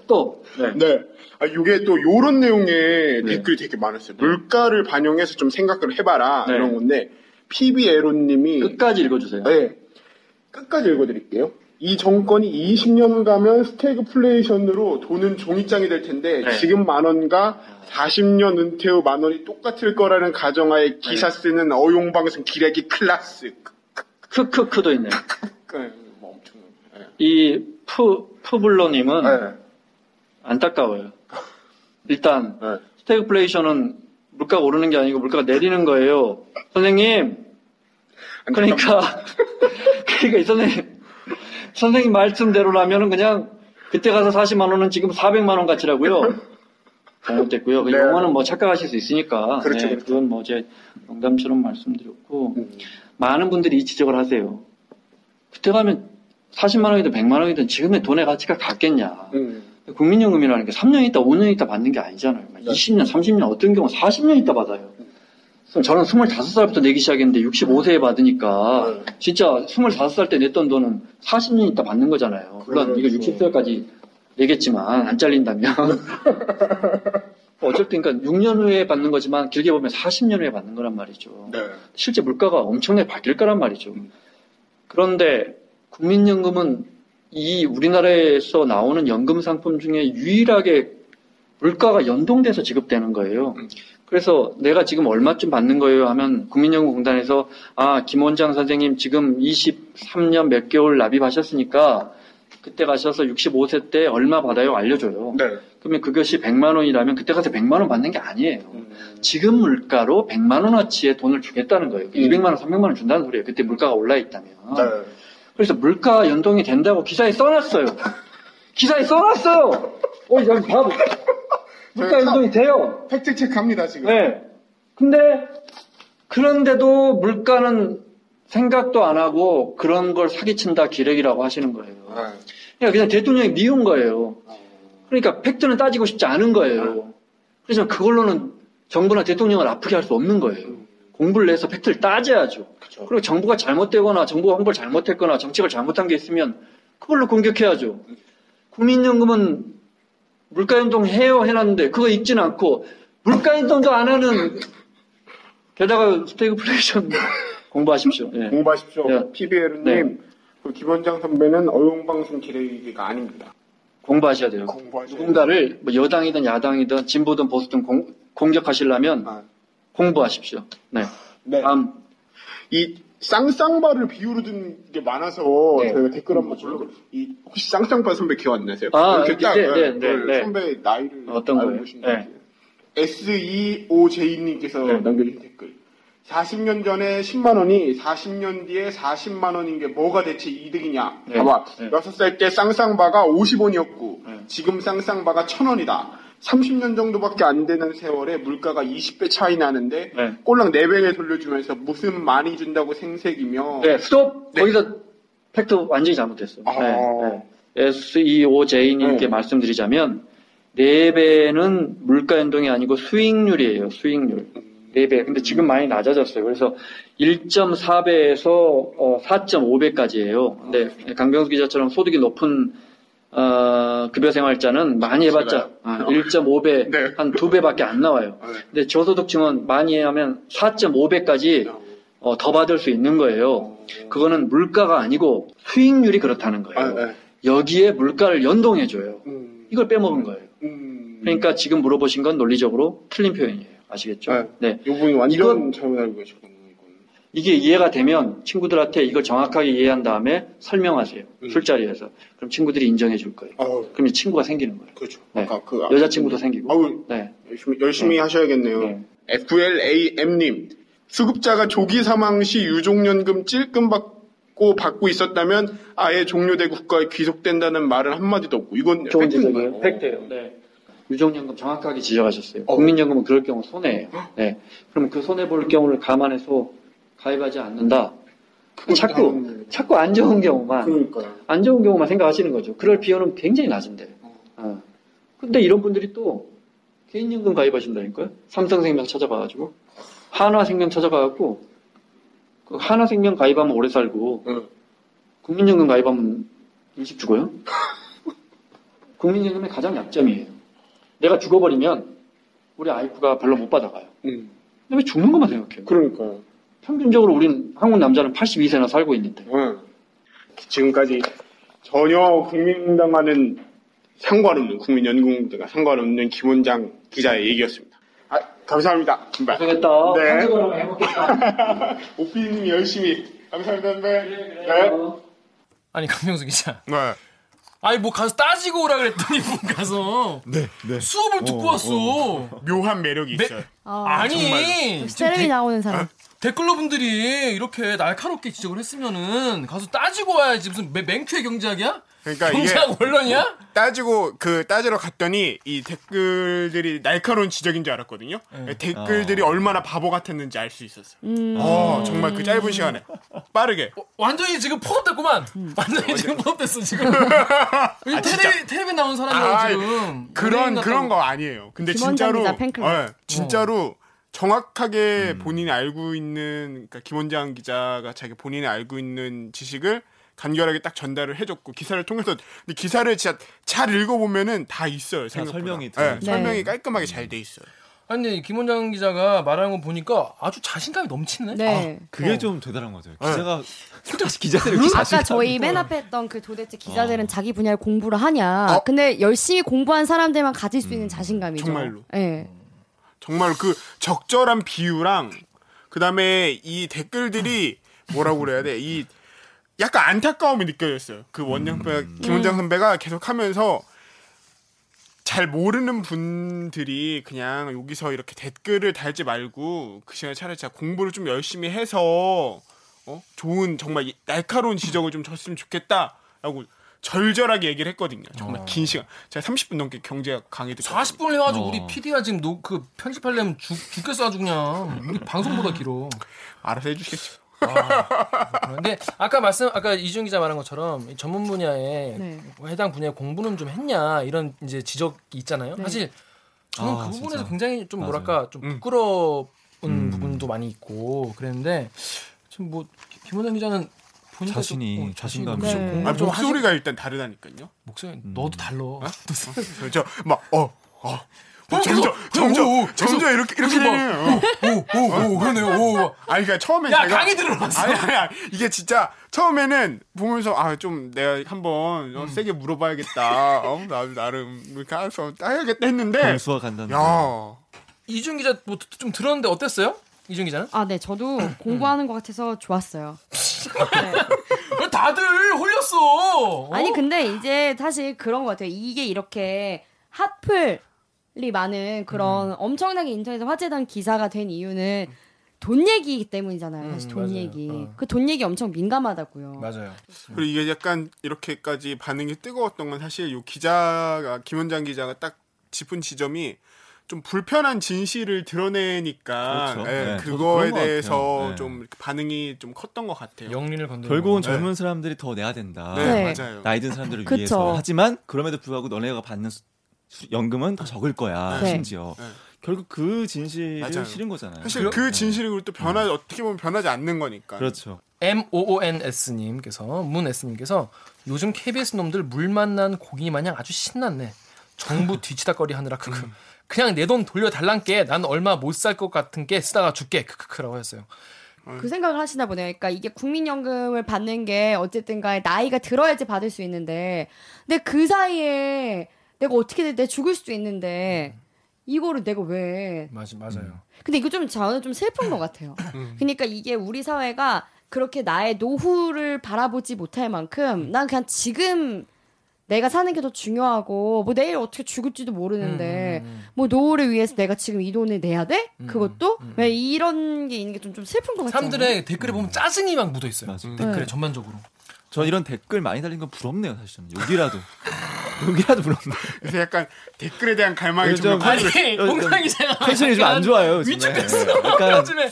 Speaker 5: 또 네.
Speaker 2: 네. 아, 이게 또 요런 내용의
Speaker 5: 네.
Speaker 2: 댓글이 되게 많았어요. 물가를 반영해서 좀 생각을 해봐라
Speaker 5: 네.
Speaker 2: 이런 건데 PB에로님이
Speaker 5: 끝까지 읽어주세요.
Speaker 2: 네. 끝까지 읽어드릴게요. 이 정권이 20년 가면 스태그플레이션으로 돈은 종이장이 될 텐데
Speaker 5: 네.
Speaker 2: 지금 만 원과 40년 은퇴 후 만 원이 똑같을 거라는 가정하에 기사
Speaker 5: 네.
Speaker 2: 쓰는 어용방송 기레기 클라스.
Speaker 5: 크크크도 있네요.
Speaker 2: 그, 뭐 엄청. 네.
Speaker 5: 이 푸, 푸블로님은
Speaker 2: 네.
Speaker 5: 안타까워요. 일단
Speaker 2: 네.
Speaker 5: 스태그플레이션은 물가가 오르는 게 아니고 물가가 내리는 거예요. 선생님. 그러니까 그러니까 이 선생님 선생님 말씀대로라면은 그냥 그때 가서 40만 원은 지금 400만 원 가치라고요. 잘못됐고요. 그
Speaker 2: 네.
Speaker 5: 용어는 뭐 착각하실 수 있으니까.
Speaker 2: 그렇죠,
Speaker 5: 네,
Speaker 2: 그렇죠.
Speaker 5: 그건 뭐 제 농담처럼 말씀드렸고
Speaker 2: 음.
Speaker 5: 많은 분들이 이 지적을 하세요. 그때 가면 40만 원이든 100만 원이든 지금의 돈의 가치가 같겠냐.
Speaker 2: 음.
Speaker 5: 국민연금이라는 게 3년 있다, 5년 있다 받는 게 아니잖아요.
Speaker 2: 네.
Speaker 5: 20년, 30년, 어떤 경우 40년 있다 받아요. 저는 25살부터 내기 시작했는데 65세에 받으니까
Speaker 2: 네.
Speaker 5: 진짜 25살 때 냈던 돈은 40년 있다 받는 거잖아요. 물론 이거
Speaker 2: 그렇죠.
Speaker 5: 60세까지 내겠지만 안 잘린다면. 땐 그러니까 6년 후에 받는 거지만 길게 보면 40년 후에 받는 거란 말이죠.
Speaker 2: 네.
Speaker 5: 실제 물가가 엄청나게 바뀔 거란 말이죠. 그런데 국민연금은 이 우리나라에서 나오는 연금 상품 중에 유일하게 물가가 연동돼서 지급되는 거예요. 그래서 내가 지금 얼마쯤 받는 거예요 하면 국민연금공단에서 아, 김 원장 선생님 지금 23년 몇 개월 납입하셨으니까 그때 가셔서 65세 때 얼마 받아요? 알려줘요.
Speaker 2: 네.
Speaker 5: 그러면 그것이 100만 원이라면 그때 가서 100만 원 받는 게 아니에요. 지금 물가로 100만 원어치의 돈을 주겠다는 거예요. 200만 원, 300만 원 준다는 소리예요. 그때 물가가 올라 있다면.
Speaker 2: 네.
Speaker 5: 그래서 물가 연동이 된다고 기사에 써놨어요. 기사에 써놨어요. 어, 여기 봐봐. 물가 연동이 돼요.
Speaker 2: 팩트 체크합니다 지금.
Speaker 5: 네. 근데 그런데도 물가는 생각도 안 하고 그런 걸 사기친다 기레기라고 하시는 거예요.
Speaker 2: 네.
Speaker 5: 그냥 그냥 대통령이 미운 거예요. 그러니까 팩트는 따지고 싶지 않은 거예요. 그래서 그걸로는 정부나 대통령을 아프게 할 수 없는 거예요. 공부를 내서 팩트를 따져야죠.
Speaker 2: 그렇죠.
Speaker 5: 그리고 정부가 잘못되거나 정부가 홍보를 잘못했거나 정책을 잘못한 게 있으면 그걸로 공격해야죠. 국민연금은 물가연동 해요 해놨는데 그거 읽지는 않고 물가연동도 안 하는 게다가 스태그플레이션 공부하십시오. 예.
Speaker 2: 공부하십시오.
Speaker 5: 네.
Speaker 2: PBL님,
Speaker 5: 네.
Speaker 2: 그 김원장 선배는 어용방송 기레기가 아닙니다.
Speaker 5: 공부하셔야 돼요.
Speaker 2: 공부하셔야
Speaker 5: 누군가를 뭐 여당이든 야당이든 진보든 보수든 공, 공격하시려면
Speaker 2: 아,
Speaker 5: 공부하십시오. 네.
Speaker 2: 네.
Speaker 5: 다음
Speaker 2: 이 쌍쌍바를 비유로 든 게 많아서
Speaker 5: 네.
Speaker 2: 저희가 댓글 한번 보이 혹시 쌍쌍바 선배 기억 안 나세요?
Speaker 5: 아,
Speaker 2: 이렇게
Speaker 5: 네,
Speaker 2: 딱,
Speaker 5: 네,
Speaker 2: 예,
Speaker 5: 네,
Speaker 2: 그
Speaker 5: 네.
Speaker 2: 선배 나이를
Speaker 5: 어떤
Speaker 2: 알고
Speaker 5: 거예요?
Speaker 2: 계신지.
Speaker 5: 네.
Speaker 2: SEOJ님께서
Speaker 5: 네.
Speaker 2: 남겨주신 댓글. 40년 전에 10만 원이 40년 뒤에 40만 원인 게 뭐가 대체 이득이냐?
Speaker 5: 네.
Speaker 2: 봐봐.
Speaker 5: 네.
Speaker 2: 6살 때 쌍쌍바가 50원이었고
Speaker 5: 네.
Speaker 2: 지금 쌍쌍바가 1000원이다. 30년 정도밖에 안 되는 세월에 물가가 20배 차이 나는데
Speaker 5: 네.
Speaker 2: 꼴랑 4배에 돌려주면서 무슨 많이 준다고 생색이며
Speaker 5: 네, 스톱!
Speaker 2: 네.
Speaker 5: 거기서 팩트 완전히 잘못됐어요.
Speaker 2: 아.
Speaker 5: 네, 네. SEOJ님께
Speaker 2: 네.
Speaker 5: 말씀드리자면, 4배는 물가 연동이 아니고 수익률이에요, 수익률. 4배. 근데 지금 많이 낮아졌어요. 그래서 1.4배에서 4.5배까지예요. 근데 강병수 기자처럼 소득이 높은 어, 급여 생활자는 많이 해봤자 아, 1.5배,
Speaker 2: 네.
Speaker 5: 한 2배밖에 안 나와요.
Speaker 2: 아, 네.
Speaker 5: 근데 저소득층은 많이 하면 4.5배까지 어, 더 받을 수 있는 거예요. 그거는 물가가 아니고 수익률이 그렇다는 거예요.
Speaker 2: 아, 네.
Speaker 5: 여기에 물가를 연동해줘요.
Speaker 2: 음,
Speaker 5: 이걸 빼먹은 거예요.
Speaker 2: 음.
Speaker 5: 그러니까 지금 물어보신 건 논리적으로 틀린 표현이에요. 아시겠죠?
Speaker 2: 네.
Speaker 5: 네.
Speaker 2: 이분이 완전
Speaker 5: 이건-
Speaker 2: 잘못 알고 계시군요.
Speaker 5: 이게 이해가 되면 친구들한테 이걸 정확하게 이해한 다음에 설명하세요.
Speaker 2: 음.
Speaker 5: 술자리에서. 그럼 친구들이 인정해 줄 거예요.
Speaker 2: 아우,
Speaker 5: 그럼 이 친구가 생기는 거예요.
Speaker 2: 그렇죠.
Speaker 5: 네.
Speaker 2: 아까 그
Speaker 5: 여자친구도 생기고.
Speaker 2: 아우,
Speaker 5: 네.
Speaker 2: 열심히, 열심히 하셔야겠네요.
Speaker 5: 네.
Speaker 2: FLAM님, 수급자가 조기 사망 시 유족연금 찔끔 받고 받고 있었다면 아예 종료되고 국가에 귀속된다는 말은 한마디도 없고 이건
Speaker 5: 좋은
Speaker 2: 팩트인가요?
Speaker 5: 지적이에요. 팩트예요. 네. 유족연금 정확하게 지적하셨어요. 국민연금은 그럴 경우 손해예요. 네. 그럼 그 손해 볼 경우를 감안해서 가입하지 않는다. 자꾸 자꾸 안 좋은 경우만
Speaker 2: 그러니까요.
Speaker 5: 안 좋은 경우만 생각하시는 거죠. 그럴 비율은 굉장히 낮은데. 어. 근데 이런 분들이 또 개인연금 가입하신다니까요. 삼성생명 찾아봐가지고 한화생명 찾아가갖고 그 한화생명 가입하면 오래 살고
Speaker 2: 응.
Speaker 5: 국민연금 가입하면 일찍 죽어요. 국민연금의 가장 약점이에요. 내가 죽어버리면 우리 아이프가 별로 못 받아가요.
Speaker 2: 음.
Speaker 5: 근데 왜 죽는 것만 생각해요?
Speaker 2: 그러니까요.
Speaker 5: 평균적으로 우린 한국 남자는 82세나 살고 있는데.
Speaker 2: 응. 지금까지 전혀 국민당과는 상관없는 국민연금제가 상관없는 김원장 기자의 얘기였습니다. 아, 감사합니다. 김발.
Speaker 5: 고생했다.
Speaker 2: 네.
Speaker 5: 한국어로 해먹겠다.
Speaker 2: 오피디님이 열심히 감사합니다. 선배. 네.
Speaker 1: 아니 강명수 기자.
Speaker 2: 네.
Speaker 1: 아니 뭐 가서 따지고 오라 그랬더니 뭐 가서
Speaker 3: 네, 네.
Speaker 1: 수업을 듣고 왔어.
Speaker 2: 묘한 매력이
Speaker 1: 매-
Speaker 2: 있어요.
Speaker 4: 아,
Speaker 1: 아니 데-
Speaker 4: 나오는 사람.
Speaker 1: 댓글러 분들이 이렇게 날카롭게 지적을 했으면은 가서 따지고 와야지 무슨 맹- 맹큐의 경제학이야?
Speaker 2: 그러니까 이게
Speaker 1: 경제학 원론이야?
Speaker 2: 따지고 그 따지러 갔더니 이 댓글들이 날카로운 지적인 줄 알았거든요. 댓글들이 얼마나 바보 같았는지 알 수 있었어요.
Speaker 4: 음.
Speaker 2: 어, 정말 그 짧은 시간에 빠르게.
Speaker 1: 어, 완전히 지금 포섭됐구만.
Speaker 4: 음.
Speaker 1: 완전히 지금 포섭됐어 지금. 요즘
Speaker 2: 아, 진짜.
Speaker 1: 테레비 테레비 나온 사람이야
Speaker 2: 아,
Speaker 1: 지금.
Speaker 2: 그런
Speaker 1: 연예인
Speaker 2: 그런
Speaker 1: 같다고.
Speaker 2: 거 아니에요. 근데
Speaker 4: 김원장
Speaker 2: 진짜로
Speaker 4: 팬클럽.
Speaker 2: 예, 진짜로 정확하게
Speaker 1: 음.
Speaker 2: 본인이 알고 있는 그러니까 김원장 기자가 자기 본인이 알고 있는 지식을 간결하게 딱 전달을 해줬고 기사를 통해서 근데 기사를 진짜 잘 읽어보면은 다 있어요. 생각보다.
Speaker 3: 설명이
Speaker 2: 예. 설명이
Speaker 4: 네.
Speaker 2: 깔끔하게 잘 돼 있어요.
Speaker 1: 아니 김원장 기자가 말하는 거 보니까 아주 자신감이 넘치네.
Speaker 4: 네.
Speaker 3: 그게
Speaker 1: 어.
Speaker 3: 좀 대단한 거죠.
Speaker 2: 네.
Speaker 3: 기자가 솔직히 기자들이 이렇게
Speaker 4: 아까 저희 맨. 앞에 했던 그 도대체 기자들은 자기 분야를 공부를 하냐.
Speaker 2: 어?
Speaker 4: 근데 열심히 공부한 사람들만 가질 수 있는 자신감이죠.
Speaker 2: 정말로.
Speaker 4: 네.
Speaker 2: 정말 그 적절한 비유랑 그다음에 이 댓글들이 뭐라고 그래야 돼? 이 약간 안타까움이 느껴졌어요. 그 원장 선배, 김원장 선배가 계속 하면서 잘 모르는 분들이 그냥 여기서 이렇게 댓글을 달지 말고 그 시간에 차라리 진짜 공부를 좀 열심히 해서 어? 좋은 정말 날카로운 지적을 좀 줬으면 좋겠다라고 절절하게 얘기를 했거든요. 정말 긴 시간. 제가 30분 넘게 경제 강의 듣고
Speaker 1: 40분을 해가지고
Speaker 3: 어.
Speaker 1: 우리 PD가 지금 노, 그 편집하려면 죽, 죽겠어 아주 그냥 우리 방송보다 길어.
Speaker 2: 알아서 해주시겠죠.
Speaker 1: 근데 아까 말씀 아까 이준 기자 말한 것처럼 이 전문 분야에
Speaker 4: 네.
Speaker 1: 해당 분야에 공부는 좀 했냐 이런 이제 지적이 있잖아요.
Speaker 4: 네.
Speaker 1: 사실 저는
Speaker 3: 아,
Speaker 1: 그 부분에서
Speaker 3: 진짜.
Speaker 1: 굉장히 좀
Speaker 3: 맞아요.
Speaker 1: 뭐랄까 좀
Speaker 2: 음.
Speaker 1: 부끄러운
Speaker 3: 음.
Speaker 1: 부분도 많이 있고 그랬는데 지금 뭐 김원장 기자는
Speaker 3: 자신이,
Speaker 1: 좀, 어,
Speaker 3: 자신감이
Speaker 1: 좀
Speaker 4: 네.
Speaker 2: 아,
Speaker 1: 좀 하시-
Speaker 2: 목소리가 일단 다르다니까요.
Speaker 1: 목소리 너도 달라.
Speaker 2: 저 막 어, 어.
Speaker 1: 어,
Speaker 2: 점점
Speaker 1: 계속,
Speaker 2: 점점
Speaker 1: 오, 오,
Speaker 2: 점점 이렇게 이렇게
Speaker 1: 계속 막,
Speaker 2: 되네요.
Speaker 1: 오오오 그러네요. 오.
Speaker 2: 아니 그러니까 처음에
Speaker 1: 야
Speaker 2: 제가
Speaker 1: 강의 들어봤어.
Speaker 2: 아니 아니 아니, 이게 진짜 처음에는 보면서 아 좀 내가 한번
Speaker 1: 음.
Speaker 2: 어, 세게 물어봐야겠다. 어, 나 나름 해서 따야겠다 했는데
Speaker 3: 공수와 간다는 거.
Speaker 2: 야
Speaker 1: 이준 기자 뭐 좀 들었는데 어땠어요? 이준 기자는?
Speaker 4: 아, 네. 저도 공부하는 것 같아서 좋았어요. 네.
Speaker 1: 왜 다들 홀렸어. 어?
Speaker 4: 아니 근데 이제 사실 그런 것 같아요. 이게 이렇게 핫플이 많은 그런 엄청나게 인터넷에 화제된 기사가 된 이유는 돈 얘기이기 때문이잖아요. 사실
Speaker 1: 음,
Speaker 4: 돈
Speaker 1: 맞아요.
Speaker 4: 얘기.
Speaker 1: 어.
Speaker 4: 그돈 얘기 엄청 민감하다고요.
Speaker 1: 맞아요.
Speaker 2: 그리고 이게 약간 이렇게까지 반응이 뜨거웠던 건 사실 요 기자가 김원장 기자가 딱 짚은 지점이 좀 불편한 진실을 드러내니까
Speaker 3: 그렇죠.
Speaker 2: 예,
Speaker 3: 네,
Speaker 2: 그거에 대해서.
Speaker 3: 네.
Speaker 2: 좀 반응이 좀 컸던 것 같아요.
Speaker 1: 건드는
Speaker 3: 결국은
Speaker 1: 거.
Speaker 3: 젊은 사람들이 더 내야 된다.
Speaker 2: 네,
Speaker 4: 네.
Speaker 2: 맞아요.
Speaker 3: 나이 든 사람들을
Speaker 4: 그쵸.
Speaker 3: 위해서. 하지만 그럼에도 불구하고 너네가 받는 수- 연금은 더 적을 거야.
Speaker 4: 네.
Speaker 3: 심지어.
Speaker 2: 네.
Speaker 3: 결국 그 진실을
Speaker 2: 맞아요.
Speaker 3: 실은 거잖아요.
Speaker 2: 사실
Speaker 1: 그
Speaker 2: 진실이 또 변하 어떻게 보면 변하지 않는 거니까.
Speaker 3: 그렇죠.
Speaker 1: M O O N S 님께서 문 S 님께서 요즘 KBS 놈들 물 만난 고기 마냥 아주 신났네. 정부 뒤치다거리 하느라 크크. 그냥 내 돈 돌려 달란게 난 얼마 못 살 것 같은 게 쓰다가 죽게 크크크라고 했어요.
Speaker 4: 그 생각을 하시나 보네요. 그러니까 이게 국민연금을 받는 게 어쨌든 간에 나이가 들어야지 받을 수 있는데 근데 그 사이에 내가 어떻게든 내 죽을 수도 있는데 이거를 내가 왜
Speaker 1: 맞 맞아요.
Speaker 4: 근데 이거 좀 저는 좀 슬픈 것 같아요. 그러니까 이게 우리 사회가 그렇게 나의 노후를 바라보지 못할 만큼 난 그냥 지금 내가 사는 게 더 중요하고 뭐 내일 어떻게 죽을지도 모르는데
Speaker 1: 음, 음, 음.
Speaker 4: 뭐 노후를 위해서 내가 지금 이 돈을 내야 돼?
Speaker 1: 음,
Speaker 4: 그것도
Speaker 1: 음.
Speaker 4: 왜 이런 게 있는 게 좀 좀 슬픈 것 같아요.
Speaker 1: 사람들의 댓글에 보면 짜증이 막 묻어 있어요.
Speaker 3: 맞아.
Speaker 1: 댓글에
Speaker 4: 네.
Speaker 1: 전반적으로.
Speaker 3: 전 이런 댓글 많이 달린 건 부럽네요, 사실 저는. 여기라도. 여기라도 부럽네.
Speaker 2: 그래서 약간 댓글에 대한 갈망이 좀
Speaker 1: 아니,
Speaker 3: 어,
Speaker 1: 홍상 기자가
Speaker 3: 텐션이 좀 안 좋아요. 요즘에.
Speaker 1: 위축됐어.
Speaker 3: 약간
Speaker 1: 요즘에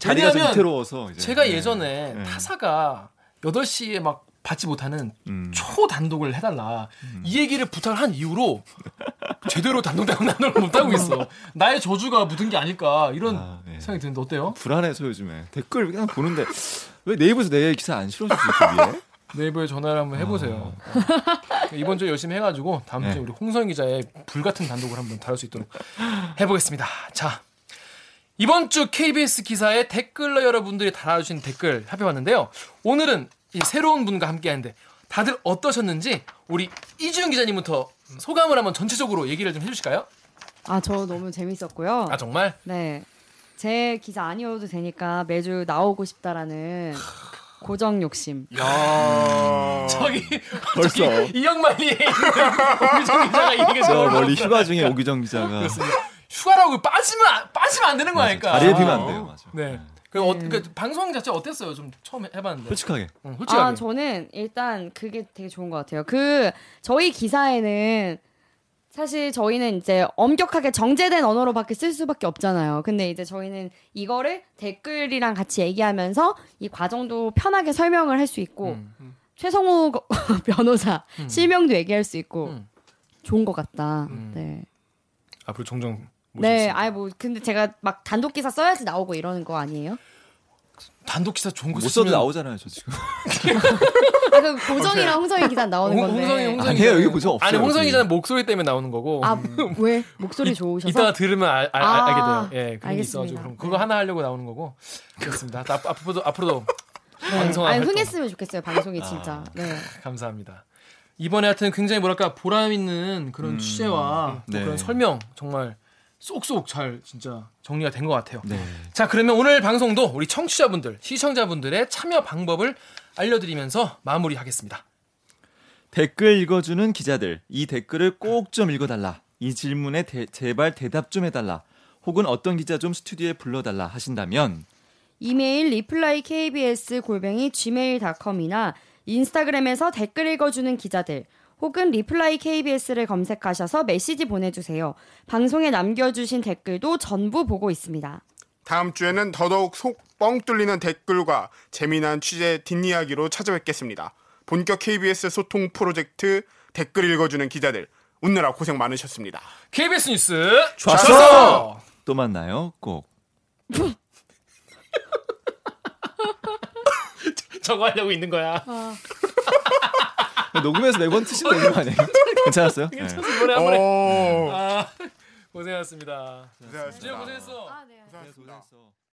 Speaker 3: 자리가 좀 위태로워서. 이제.
Speaker 1: 제가
Speaker 3: 네.
Speaker 1: 예전에
Speaker 3: 네.
Speaker 1: 타사가 8시에 막 받지 못하는
Speaker 3: 음.
Speaker 1: 초단독을 해달라. 이 얘기를 부탁을 한 이후로 제대로 단독 단독을 못하고 있어. 나의 저주가 묻은 게 아닐까 이런
Speaker 3: 아, 네.
Speaker 1: 생각이 드는데 어때요?
Speaker 3: 불안해서 요즘에 댓글 그냥 보는데 왜 네이버에서 내 기사 안 실어주지 위에?
Speaker 1: 네이버에 전화를 한번 해보세요. 이번 주에 열심히 해가지고 다음 주에
Speaker 3: 네.
Speaker 1: 우리 홍성 기자의 불같은 단독을 한번 다룰 수 있도록 해보겠습니다. 자 이번 주 KBS 기사에 댓글러 여러분들이 달아주신 댓글 살펴봤는데요. 오늘은 이 새로운 분과 함께하는데 다들 어떠셨는지 우리 이주영 기자님부터 소감을 한번 전체적으로 얘기를 좀 해주실까요?
Speaker 4: 아, 저 너무 재밌었고요.
Speaker 1: 아 정말
Speaker 4: 네. 제 기사 아니어도 되니까 매주 나오고 싶다라는 고정 욕심.
Speaker 2: 야.
Speaker 1: 저기
Speaker 3: 벌써.
Speaker 1: 있는 오기정 기자가 이 얘기
Speaker 3: 저 멀리 휴가 중에 오기정 기자가
Speaker 1: 휴가라고 빠지면 안- 빠지면 안 되는 거 아닐까?
Speaker 3: 자리에 비면 안 돼요, 맞아.
Speaker 1: 네. 그, 어, 그 방송 자체 어땠어요? 좀 처음 해봤는데.
Speaker 3: 솔직하게.
Speaker 1: 응, 솔직하게.
Speaker 4: 아, 저는 일단 그게 되게 좋은 것 같아요. 그 저희 기사에는 사실 저희는 이제 엄격하게 정제된 언어로밖에 쓸 수밖에 없잖아요. 근데 이제 저희는 이거를 댓글이랑 같이 얘기하면서 이 과정도 편하게 설명을 할 수 있고
Speaker 1: 음, 음.
Speaker 4: 최성우 거- 변호사
Speaker 1: 음.
Speaker 4: 실명도 얘기할 수 있고
Speaker 1: 음.
Speaker 4: 좋은 것 같다.
Speaker 1: 음.
Speaker 4: 네.
Speaker 1: 앞으로 종종
Speaker 4: 네. 아이 뭐 근데 제가 막 단독 기사 써야지 나오고 이러는 거 아니에요?
Speaker 1: 단독 기사 좋은
Speaker 3: 거못 써도 나오잖아요, 저 지금.
Speaker 4: 아, 그 고정이랑 홍성희 기사 나오는
Speaker 1: 홍-
Speaker 4: 건데.
Speaker 1: 홍성이 홍성이
Speaker 3: 아니에요, 여기 고정 없어요,
Speaker 1: 아니 홍성이
Speaker 3: 여기.
Speaker 1: 기자는 목소리 때문에 나오는 거고.
Speaker 4: 아, 왜? 목소리 좋으셔서?
Speaker 1: 이따가 들으면 알, 알,
Speaker 4: 아,
Speaker 1: 알게 돼요. 예, 그런. 있어가지고 그럼 그거
Speaker 4: 네.
Speaker 1: 하나 하려고 나오는 거고. 그렇습니다. 앞, 앞으로도 앞으로도
Speaker 4: 네.
Speaker 1: 방송할
Speaker 4: 아니. 흥했으면 좋겠어요, 방송이 진짜. 네.
Speaker 1: 감사합니다. 이번에 하여튼 굉장히 뭐랄까 보람 있는 그런 취재와 또
Speaker 3: 네.
Speaker 1: 그런 설명 정말 쏙쏙 잘 진짜 정리가 된 것 같아요.
Speaker 3: 네.
Speaker 1: 자 그러면 오늘 방송도 우리 청취자분들, 시청자분들의 참여 방법을 알려드리면서 마무리하겠습니다.
Speaker 3: 댓글 읽어주는 기자들, 이 댓글을 꼭 좀 읽어달라. 이 질문에 대- 제발 대답 좀 해달라. 혹은 어떤 기자 좀 스튜디오에 불러달라 하신다면
Speaker 4: 이메일 reply kbs 골뱅이 gmail.com이나 인스타그램에서 댓글 읽어주는 기자들 혹은 reply kbs를 검색하셔서 메시지 보내주세요. 방송에 남겨주신 댓글도 전부 보고 있습니다.
Speaker 2: 다음 주에는 더더욱 속 뻥 뚫리는 댓글과 재미난 취재 뒷이야기로 찾아뵙겠습니다. 본격 KBS 소통 프로젝트 댓글 읽어주는 기자들 웃느라 고생 많으셨습니다.
Speaker 1: KBS 뉴스
Speaker 3: 좌서! 또 만나요. 꼭.
Speaker 1: 저거 하려고 있는 거야.
Speaker 3: 녹음해서 매번 트시면 되는 거 아니에요? 괜찮았어요? 네.
Speaker 1: 이번에 한 번에.
Speaker 2: 오,
Speaker 1: 아, 고생하셨습니다.
Speaker 2: 고생하셨습니다.
Speaker 1: 진짜 고생했어.
Speaker 4: 아, 네.
Speaker 2: 고생하셨습니다.